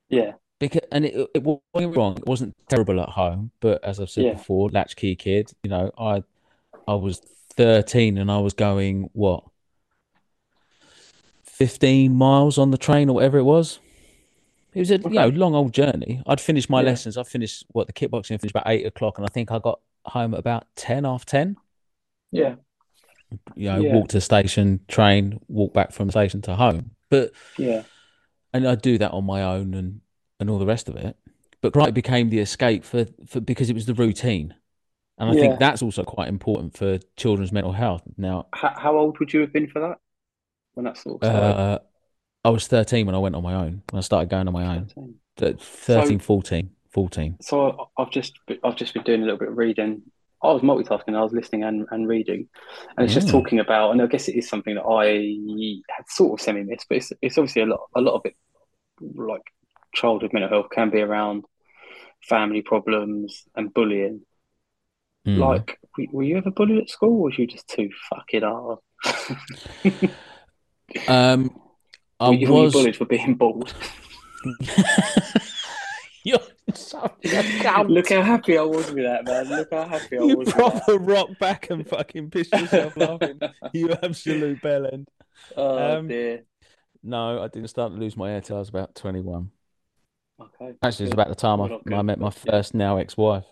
Yeah, because, and it, it wasn't wrong. It wasn't terrible at home, but as I've said Yeah. before, latchkey kid. You know, I, I was 13 and I was going what, 15 miles on the train or whatever it was. It was a you know long old journey. I'd finished my Yeah. lessons. I finished what the kickboxing finished about eight o'clock, and I think I got home at about ten half ten. yeah, You know, Yeah. walk to the station, train, walk back from the station to home. But yeah, and I do that on my own and and all the rest of it. But karate became the escape for, for because it was the routine, and I Yeah. think that's also quite important for children's mental health. Now, How, how old would you have been for that when that sort of started? uh, I was thirteen when I went on my own. When I started going on my own, 13. Th- 13, 14, 14. So I've just I've just been doing a little bit of reading. I was multitasking. I was listening and, and reading, and it's just Mm. talking about. And I guess it is something that I had sort of semi missed, but it's it's obviously a lot a lot of it, like childhood mental health, can be around family problems and bullying. Mm. Like, were, you ever bullied at school, or was you just too fucking hard? Um, I were, you, were you was. bullied for being bald? You're such a cunt. Look how happy I was with that, man. Look how happy I you was that. proper rock back and fucking piss yourself laughing. You absolute bellend. Oh Um, dear. No, I didn't start to lose my hair till I was about 21. Okay. Actually, it's about the time I, I met my first now ex-wife.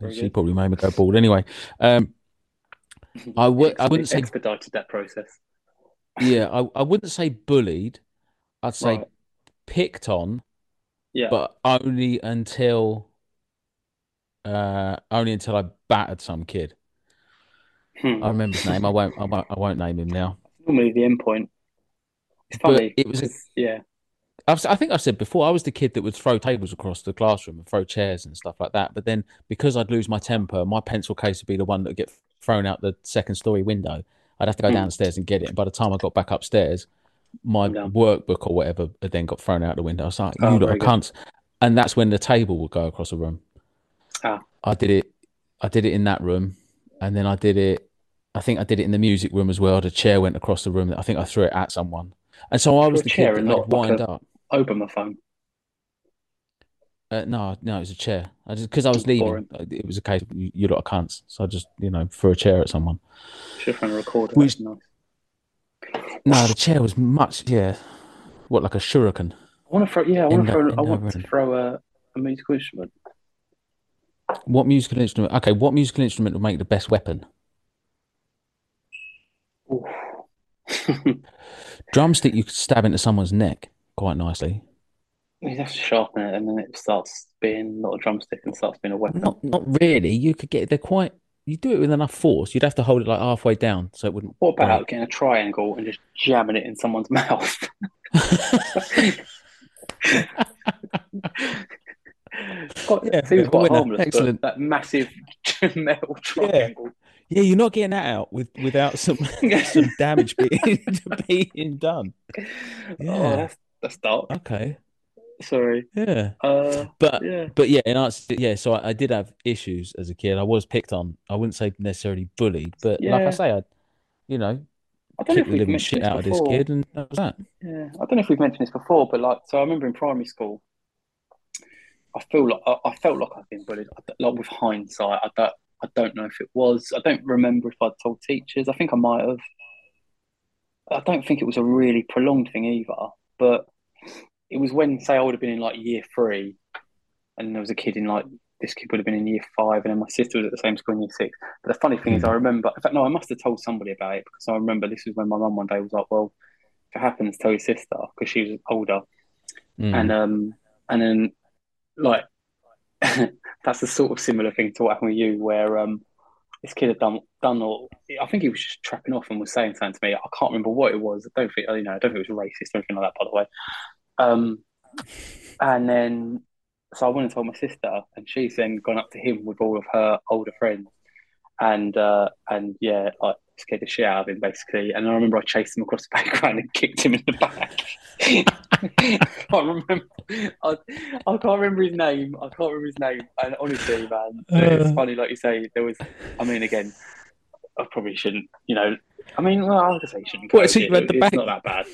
Very She good. probably made me go bald anyway. Um, I would- I wouldn't say- expedited that process. yeah, I, I wouldn't say bullied. I'd say Right. picked on, Yeah. but only until uh only until I battered some kid. Hmm. I remember his name. I won't I won't I won't name him now. Normally the end point. It's But funny. it was a- yeah. I've, I think I've said before, I was the kid that would throw tables across the classroom and throw chairs and stuff like that. But then because I'd lose my temper, my pencil case would be the one that would get thrown out the second story window. I'd have to go Hmm. downstairs and get it. And by the time I got back upstairs, my Yeah. workbook or whatever had then got thrown out the window. I was like, Oh, you lot very are good. cunts. And that's when the table would go across the room. Ah. I did it. I did it in that room, and then I did it. I think I did it in the music room as well. The chair went across the room. I think I threw it at someone, and so I was the chair kid that not I'd wind up. Open my phone. Uh, no, no, it was a chair. I just because I was leaving. Boring. uh, It was a case of you, you lot of cunts. So I just you know threw a chair at someone. Should have found a recorder. Which- nice. No, the chair was much yeah. What like a shuriken? I want to throw. Yeah, I want to throw. I want to throw a, a musical instrument. What musical instrument? Okay, what musical instrument would make the best weapon? Drumstick. You could stab into someone's neck quite nicely. you have to sharpen it, and then it starts being not a drumstick and starts being a weapon. Not not really. You could get they're quite. You do it with enough force. You'd have to hold it like halfway down so it wouldn't. What about break. getting a triangle and just jamming it in someone's mouth? Quite- Yeah, seems quite harmless, Excellent. but that massive metal triangle. Yeah, you're not getting that out with without some some damage being being done. Oh, Yeah. that's that's dark. Okay. Sorry. Yeah. Uh, But yeah. but yeah, in answer to, yeah, so I, I did have issues as a kid. I was picked on. I wouldn't say necessarily bullied, but like I say, I you know, I don't know if we've living mentioned shit this out of this before. kid, and that was that. Yeah, I don't know if we've mentioned this before, but like, so I remember in primary school, I feel like I, I felt like I've been bullied. Like with hindsight, I don't, I don't know if it was. I don't remember if I'd told teachers. I think I might have. I don't think it was a really prolonged thing either, but it was when, say, I would have been in like year three, and there was a kid in like this kid would have been in year five, and then my sister was at the same school in year six. But the funny thing is, I remember. In fact, no, I must have told somebody about it because I remember this was when my mum one day was like, "Well, if it happens, tell your sister," because she was older, Mm. and um, and then like that's the sort of similar thing to what happened with you, where um, this kid had done done all. I think he was just trapping off and was saying something to me. I can't remember what it was. I don't think you know. I don't think it was racist or anything like that, by the way. Um, and then so I went and told my sister, and she's then gone up to him with all of her older friends, and uh, and yeah, like scared the shit out of him basically. And I remember I chased him across the background and kicked him in the back. I remember, I, I can't remember his name. I can't remember his name. And honestly, man, it's Uh. funny, like you say. There was, I mean, again, I probably shouldn't. You know, I mean, well, I say you shouldn't. Well, so it. had the it's back- not that bad.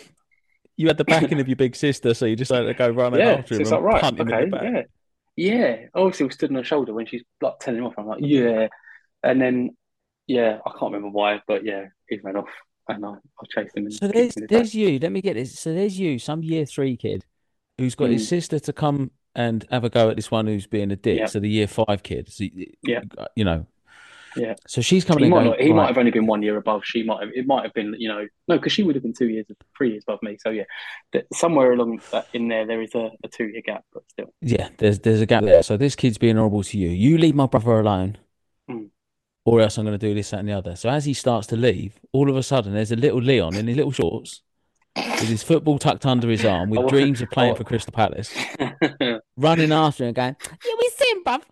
You had the backing of your big sister, so you decided to go running Yeah, after so him it's and like right, punt him okay, back. yeah, yeah. Obviously, we stood on her shoulder when she's like telling him off. I'm like, yeah, and then yeah, I can't remember why, but yeah, he ran off, and I, I chased him. And So kicked there's him back. there's you. Let me get this. So there's you, some year three kid, who's got his Mm. sister to come and have a go at this one who's being a dick. Yeah. So the year five kid. So, Yeah. You know. Yeah. So she's coming He in might going, not. He might have only been one year above. She might have. It might have been. You know, no, because she would have been two years, three years above me. So yeah, that somewhere along that in there, there is a, a two year gap, but still. Yeah, there's there's a gap there. So this kid's being horrible to you. You leave my brother alone, Mm. or else I'm going to do this, that, and the other. So as he starts to leave, all of a sudden there's a little Leon in his little shorts, with his football tucked under his arm, with dreams of playing for Crystal Palace, running after him, going, "You be saying, bruv?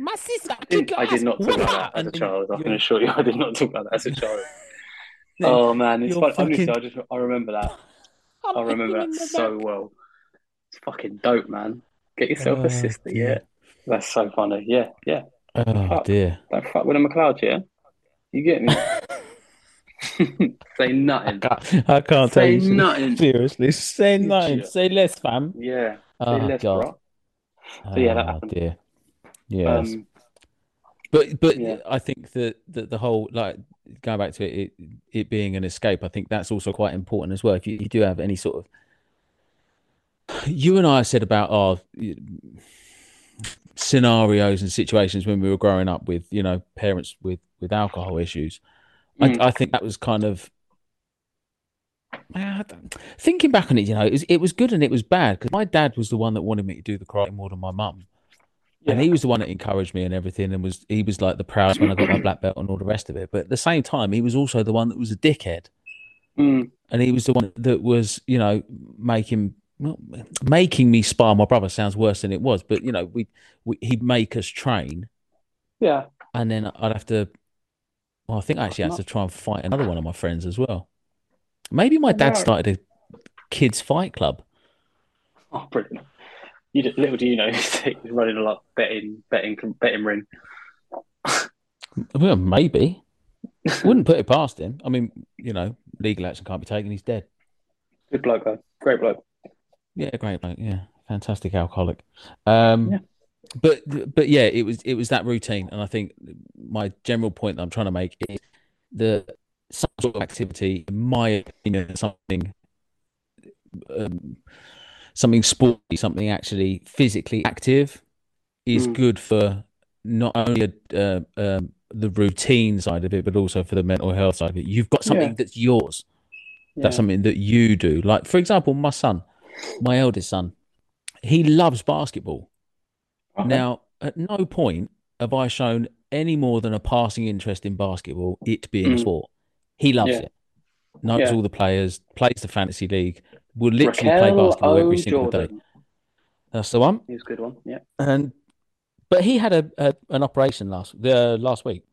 My sister took your I did not talk about that as a child. I can assure you, I did not talk about that as a child. Oh man, it's you're fun. Honestly, I just I remember that. I'm remember hitting that so back. well. It's fucking dope, man. Get yourself uh, Oh, a sister, yeah. dear. That's so funny. Yeah, yeah. Oh Fuck. dear. Don't fuck with a McLeod, yeah. You get me? Say nothing. I can't, I can't Say tell you. nothing. Seriously, say You nothing. Say less, fam. Yeah. Say Oh, less, God. bro. So, yeah, that Oh, happened. dear. Yes. Um, But but Yeah. I think that, that the whole like going back to it, it it being an escape, I think that's also quite important as well. If you, you do have any sort of you and I said about our scenarios and situations when we were growing up with you know parents with with alcohol issues. Mm. I, I think that was kind of thinking back on it. You know, it was it was good and it was bad because my dad was the one that wanted me to do the karate more than my mum. And he was the one that encouraged me and everything, and was he was like the proudest when I got my black belt and all the rest of it. But at the same time, he was also the one that was a dickhead, mm, and he was the one that was, you know, making well, making me spar my brother. Sounds worse than it was, but you know, we, we he'd make us train, yeah. and then I'd have to. Well, I think I actually had to try and fight another one of my friends as well. Maybe my dad started a kids fight club. Oh, brilliant. You did, little do you know, he's running a lot betting, betting, betting ring. Well, maybe. Wouldn't put it past him. I mean, you know, legal action can't be taken. He's dead. Good bloke, though. Great bloke. Yeah, great bloke. Yeah, fantastic alcoholic. Um, Yeah. but but yeah, it was it was that routine, and I think my general point that I'm trying to make is the some sort of activity, in my opinion, something um, something sporty, something actually physically active, is Mm. good for not only uh, um, the routine side of it, but also for the mental health side of it. You've got something Yeah. that's yours. That's something that you do. Like, for example, my son, my eldest son, he loves basketball. Okay. Now, at no point have I shown any more than a passing interest in basketball, it being a Mm. sport. He loves Yeah. it. Knows Yeah. all the players, plays the fantasy league, will literally play Raquel basketball every single day. That's the one. He was a good one. Yeah. And but he had a, a an operation last the last week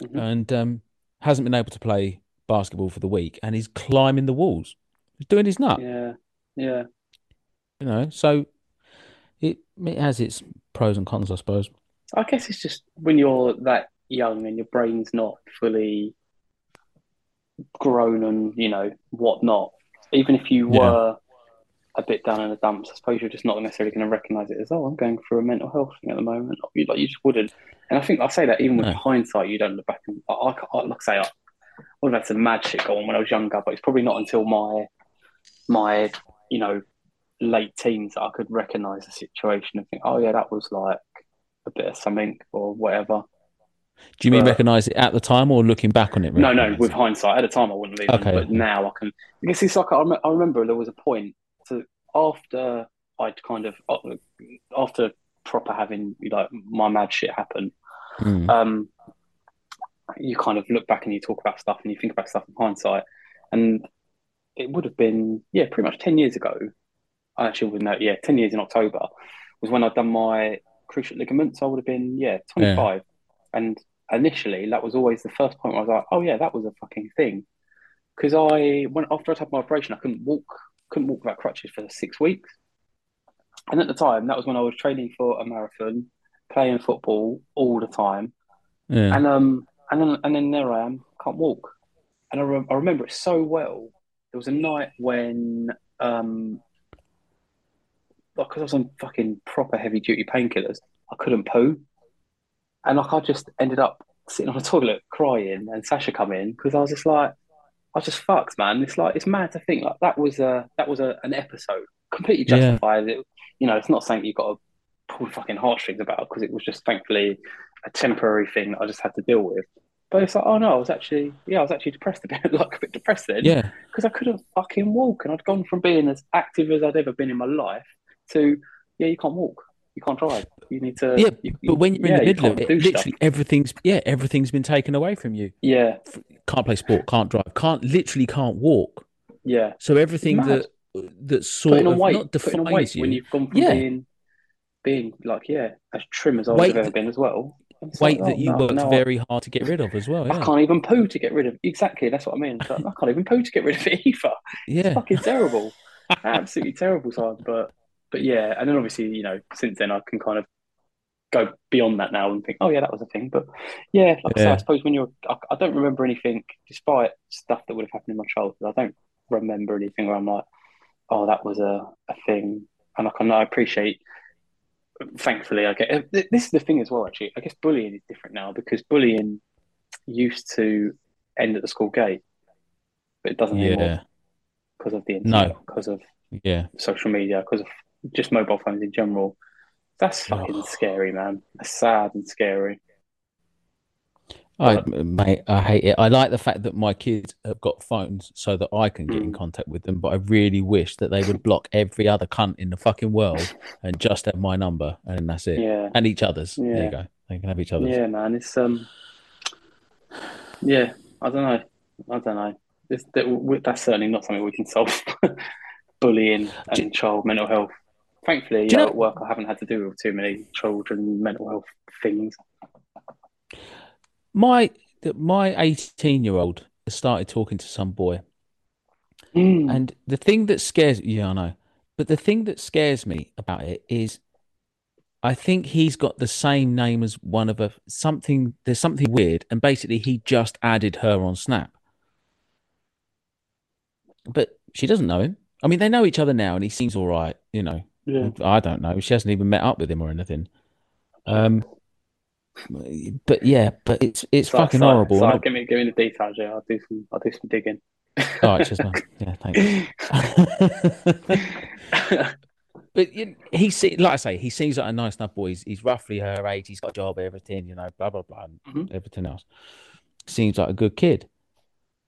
Mhm. and um, hasn't been able to play basketball for the week, and he's climbing the walls. He's doing his nut. Yeah. Yeah. you know so it it has its pros and cons i suppose I guess it's just when you're that young and your brain's not fully grown and, you know, whatnot. Even if you Yeah. were a bit down in the dumps, I suppose you're just not necessarily going to recognize it as, oh, I'm going through a mental health thing at the moment. You, like, you just wouldn't. And I think I say that even with No. hindsight, you don't look back and, I, I, I- like I say, I would have had some mad shit going on when I was younger, but it's probably not until my, my, you know, late teens that I could recognize the situation and think, oh, yeah, that was like a bit of something or whatever. Do you mean recognize it at the time or looking back on it No, no, with hindsight. At the time, I wouldn't leave. Okay. but now I can. I guess it's like I, rem- I remember there was a point to after I'd kind of after proper having like my mad shit happen. Mm. Um, you kind of look back and you talk about stuff and you think about stuff in hindsight, and it would have been yeah, pretty much ten years ago. I actually wouldn't know. Yeah, ten years in October was when I'd done my cruciate ligaments. I would have been yeah, twenty five, and initially that was always the first point where I was like, oh yeah, that was a fucking thing, because I when after I had my operation, I couldn't walk, couldn't walk without crutches for six weeks, and at the time that was when I was training for a marathon, playing football all the time, yeah. And um, and then and then there I am, can't walk, and I, re- I remember it so well. There was a night when um, because I was on fucking proper heavy duty painkillers, I couldn't poo, and like I just ended up sitting on the toilet crying, and Sasha come in because I was just like, I was just fucked, man. It's like it's mad to think like that was a that was a, an episode completely Yeah. justified. It, you know, it's not something you've got to pull fucking heartstrings about because it was just thankfully a temporary thing that I just had to deal with. But it's like, oh no, I was actually, yeah, I was actually depressed a bit, like a bit depressed then, yeah because I couldn't fucking walk, and I'd gone from being as active as I'd ever been in my life to, yeah, you can't walk, you can't drive, you need to, yeah you- but when you're in the middle of it do stuff. literally everything's yeah everything's been taken away from you yeah, can't play sport can't drive can't literally can't walk yeah, so everything that that sort putting of weight, not defines you when you've gone from Yeah. being, being like, yeah, as trim as I've ever been as well. It's weight like, that oh, you no, worked no, I- very hard to get rid of as well I can't even poo to get rid of. Exactly, that's what I mean. Like, I can't even poo to get rid of it either. yeah it's fucking terrible, absolutely terrible time. But but yeah, and then obviously you know since then I can kind of go beyond that now and think, oh yeah, that was a thing. But yeah, like I said, Yeah. I suppose when you're, I, I don't remember anything, despite stuff that would have happened in my childhood. I don't remember anything where I'm like, oh, that was a, a thing. And like, I know I appreciate. Thankfully, I get uh, this is the thing as well. Actually, I guess bullying is different now because bullying used to end at the school gate, but it doesn't anymore because of the internet, No. because of Yeah. social media, because of just mobile phones in general. That's fucking Oh. scary, man. That's sad and scary. I, mate, I hate it. I like the fact that my kids have got phones so that I can get in Mm. contact with them, but I really wish that they would block every other cunt in the fucking world and just have my number, and that's it. Yeah, And each other's. There Yeah. you go. They can have each other's. yeah, man. It's um, yeah. I don't know. I don't know. That, that's certainly not something we can solve. Bullying and child mental health. Thankfully, you know- at work I haven't had to do with too many children mental health things. My my 18 year old started talking to some boy, Mm. and the thing that scares yeah, I know, but the thing that scares me about it is I think he's got the same name as one of a something there's something weird, and basically he just added her on Snap. But she doesn't know him. I mean, they know each other now, and he seems all right, you know. Yeah. I don't know. She hasn't even met up with him or anything. Um, but yeah, but it's it's So- fucking so- horrible. So, give me give me the details. Yeah, I'll do some. I'll do some digging. All right, man. Yeah, thanks. but you, he se- like I say, he seems like a nice enough boy. He's, he's roughly her age. He's got a job, everything, you know, blah blah blah, and Mhm. everything else. Seems like a good kid,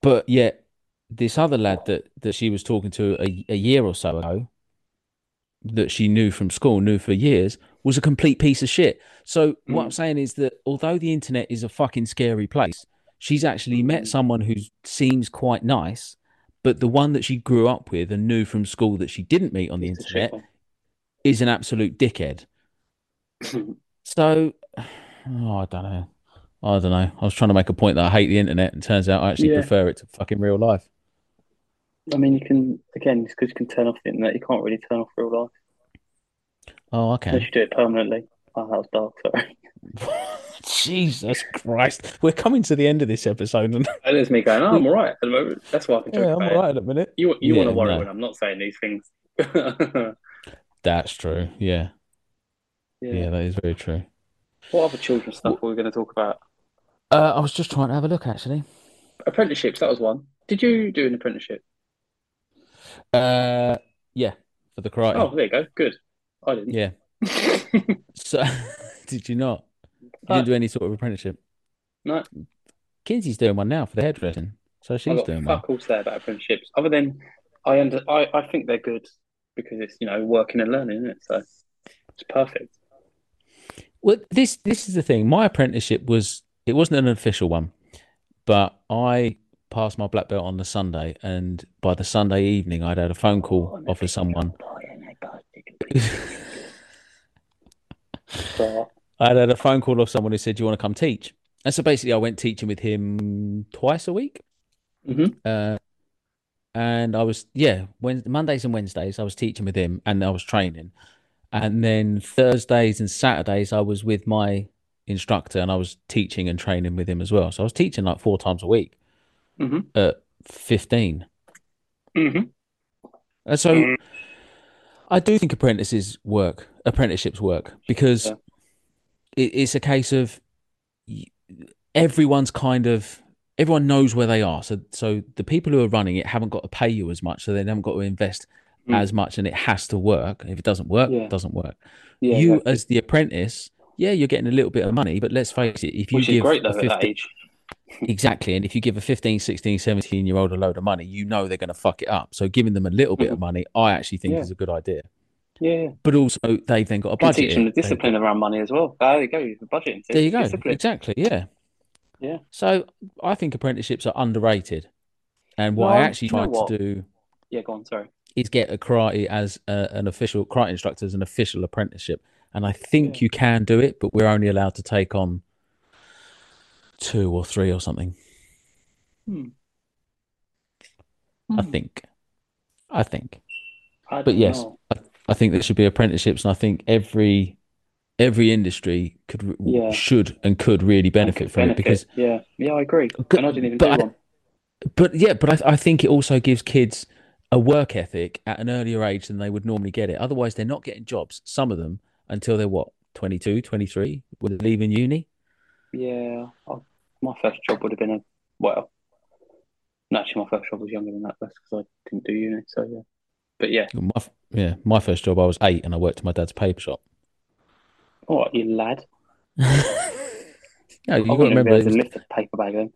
but yet this other lad that that she was talking to a, a year or so ago, that she knew from school, knew for years, was a complete piece of shit. So what Mm. I'm saying is that although the internet is a fucking scary place, she's actually met Mm. someone who seems quite nice, but the one that she grew up with and knew from school that she didn't meet on the of internet is an absolute dickhead. So, oh, I don't know. I don't know. I was trying to make a point that I hate the internet, and turns out I actually Yeah. prefer it to fucking real life. I mean, you can again, it's because you can turn off the internet. You can't really turn off real life Oh, okay. unless you do it permanently. Oh, that was dark. Sorry. Jesus Christ. We're coming to the end of this episode. And And there's me going. Oh, I'm all right at the moment. That's why I can talk yeah, I'm all right all it. at a minute. You you want to worry no. when I'm not saying these things. That's true. Yeah. yeah. Yeah, that is very true. What other children's stuff were we going to talk about? Uh, I was just trying to have a look, actually. Apprenticeships. That was one. Did you do an apprenticeship? Uh, yeah, for the karate. Oh, there you go. Good. I didn't. Yeah. So, did you not? You No. didn't do any sort of apprenticeship? No. Kinsey's doing one now for the hairdressing. So she's doing one. fuck all say about apprenticeships. Other than I under I, I think they're good because it's you know working and learning, isn't it? So it's perfect. Well, this this is the thing. My apprenticeship was it wasn't an official one, but I passed my black belt on the Sunday, and by the Sunday evening, I'd had a phone call off of someone. I'd had a phone call off someone who said, "Do you want to come teach?" And so basically, I went teaching with him twice a week. Mhm. Uh, and I was yeah, when Mondays and Wednesdays I was teaching with him, and I was training, and then Thursdays and Saturdays I was with my instructor, and I was teaching and training with him as well. So I was teaching like four times a week Mhm. at fifteen. Mhm. And so Mm. I do think apprentices work, apprenticeships work because Yeah. it, it's a case of everyone's kind of everyone knows where they are. So so the people who are running it haven't got to pay you as much, so they haven't got to invest Mm. as much, and it has to work. If it doesn't work, Yeah. it doesn't work. yeah, you exactly. as the apprentice, yeah, you're getting a little bit of money, but let's face it, if you which give great though at that age. Exactly. And if you give a 15, 16, 17 year old a load of money, you know they're going to fuck it up. So giving them a little bit of money, I actually think Mm-hmm. Yeah. is a good idea. Yeah, But also, they've then got a budget. teach them the discipline around money as well. There you go. The budgeting. There you go. Discipline. Exactly. Yeah. Yeah. So I think apprenticeships are underrated. And what No, I actually tried to do Yeah, go on. Sorry. is get a karate as a, an official karate instructor as an official apprenticeship. And I think Yeah. you can do it, but we're only allowed to take on two or three or something. Hmm. I Hmm. think. I think. I But yes. I, I think there should be apprenticeships, and I think every every industry could Yeah. should and could really benefit from it because yeah, yeah, I agree. Good- and I didn't even but do I- one. But yeah, but I, I think it also gives kids a work ethic at an earlier age than they would normally get it. Otherwise, they're not getting jobs, some of them, until they're what, 22, 23, when they're leaving uni? Yeah, I, my first job would have been a well. Actually, my first job was younger than that. That's because I didn't do uni. So yeah, but yeah, My, yeah, my first job, I was eight and I worked in my dad's paper shop. all right, you lad. no, you got to wouldn't remember, it was- lift a paper bag then.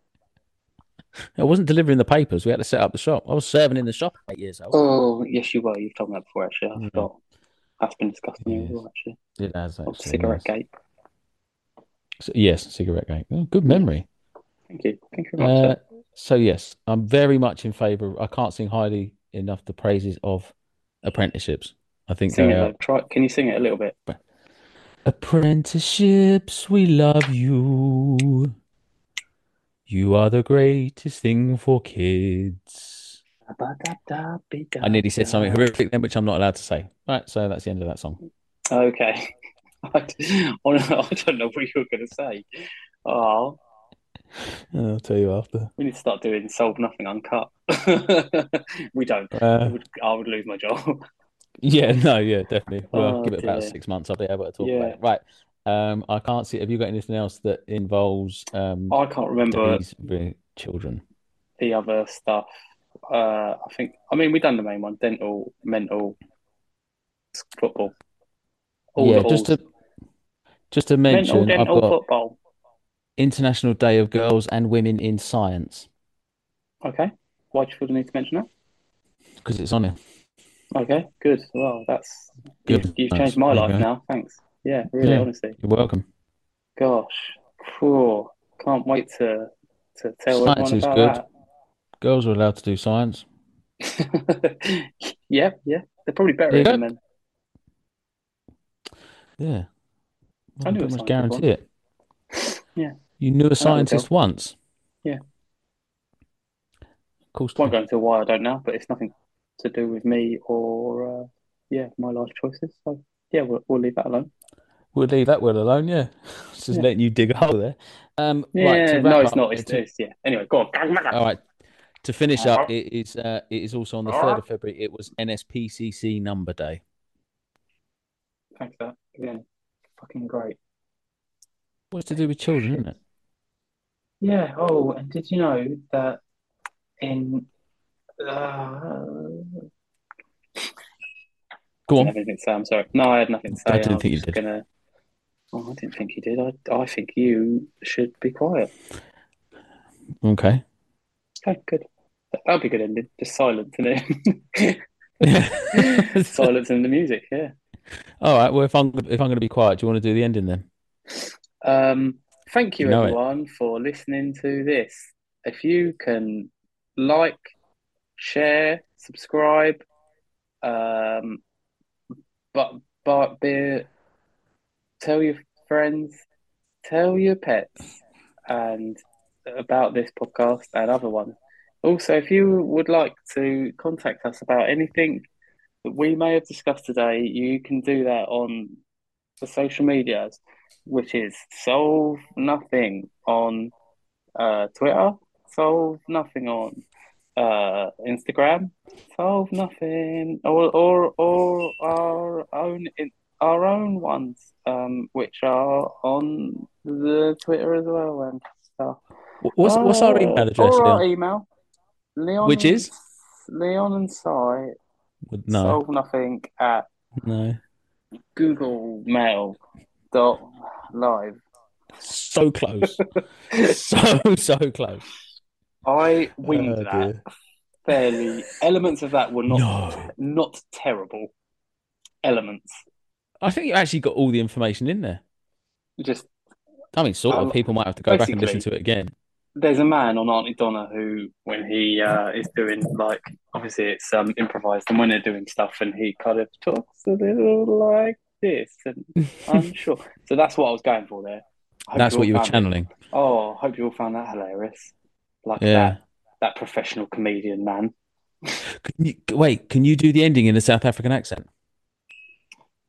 I wasn't delivering the papers. We had to set up the shop. I was serving in the shop eight years old. Oh, yes, you were. You've told me that before, actually. I forgot. That's been discussed Yes. as well, actually. It has actually. cigarette yes. gate. So- yes, cigarette gate. Oh, good memory. Thank you. Thank you very much. Uh, so yes, I'm very much in favour. I can't sing highly enough the praises of apprenticeships. I think Sing it. are Try. Can you sing it a little bit? apprenticeships. We love you. You are the greatest thing for kids. I nearly said something horrific then, which I'm not allowed to say. Right, so that's the end of that song. Okay. I don't know what you were going to say. Oh, I'll tell you after. we need to start doing solve nothing uncut. we don't. I Uh, would, I would lose my job. yeah, no, yeah, definitely. Well, Oh, give it about six months. I'll be able to talk Yeah. about it. Right. Um, I can't see. Have you got anything else that involves um I can't remember children? the other stuff. Uh, I think. I mean, we've done the main one: dental, mental, football. All yeah, just to just to mental, mention, I've got football. International Day of Girls and Women in Science Okay. Why do you feel the need to mention that? because it's on here. Okay, good. Well, that's Good. you've, you've changed my life now. Thanks. Yeah, really, Yeah. honestly. You're welcome. Gosh, cool. can't wait to to tell Science everyone is about Girls are allowed to do science. yeah, yeah, they're probably better There you at it go. than men. Yeah. I knew a pretty much scientist guarantee it. Yeah. You knew a scientist once. Yeah. Of course. Won't go into why I don't know, but it's nothing to do with me or uh, yeah, my life choices. So yeah, we'll, we'll leave that alone. We'll leave that word alone. Yeah. Just Yeah. letting you dig a hole there. Um, Yeah, right. No, it's up, not. It's, to- it's yeah. Anyway, go on. All right. To finish up, it is uh, it is also on the third of February. It was NSPCC number day. Thanks for that. Again, fucking great. What's to do with children, isn't it? Yeah. Oh, and did you know that in uh, Go I on. have anything to say. I'm sorry. No, I had nothing to say. I didn't was think you did. Gonna... Oh, I didn't think you did. I, I think you should be quiet. Okay. Okay, good. That'll be a good ending. Just silence and then silence and the music. Yeah. All right. Well, if I'm if I'm going to be quiet, do you want to do the ending then? Um, thank you, You know it. everyone, for listening to this. If you can like, share, subscribe, um, but but be, tell your friends, tell your pets, and about this podcast and other ones. Also, if you would like to contact us about anything that we may have discussed today, you can do that on the social medias, which is Solve Nothing on uh, Twitter, Solve Nothing on uh, Instagram, Solve Nothing, or or or our own our own ones, um, which are on the Twitter as well and stuff. What's what's our Uh, email address? Or our email, Leon, Which is? Leon and Sai. No, Solve Nothing at no. Google Mail dot live. So close. so so close. I winged Oh, that dear. fairly. Elements of that were not No. not terrible. Elements, I think you actually got all the information in there. just I mean, sort of. Um, People might have to go back and listen to it again. There's a man on Aunty Donna who, when he uh, is doing like, obviously it's um, improvised, and when they're doing stuff, and he kind of talks a little like this, and I'm sure. So that's what I was going for there. Hope That's all what you were found it- channeling. Oh, I hope you all found that hilarious. Like Yeah. that, that professional comedian man. Can you, wait, can you do the ending in a South African accent?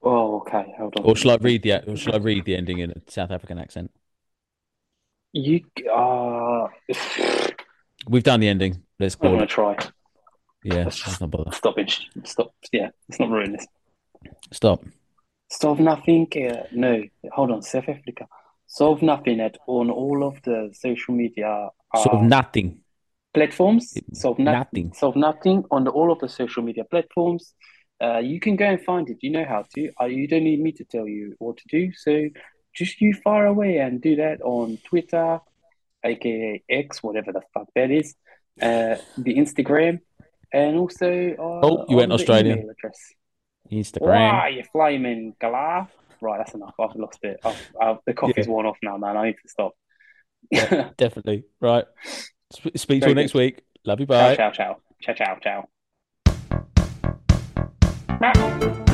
Oh, okay. Hold on. Or shall I read the or shall I read the ending in a South African accent? You uh We've done the ending. Let's go. I'm gonna try. Yeah, let's not bother. Stop it. Stop. Yeah, let's not ruin this. Stop. Solve nothing. Uh, no, hold on. South Africa. Solve nothing at on all of the social media uh, of nothing. platforms. Solve no- Nothing. Solve nothing on the, all of the social media platforms. Uh, you can go and find it. You know how to. Uh, you don't need me to tell you what to do. So just you far away and do that on Twitter, aka X, whatever the fuck that is, uh, the Instagram, and also uh, Oh, you went on the Australian. address. Instagram. Why you flaming galah? Right, that's enough. I've lost it. I've, I've, the coffee's worn off now, man. I need to stop. Definitely. Right. Sp- speak to you next week. Love you. Bye. ciao, ciao, ciao, ciao, ciao, ciao.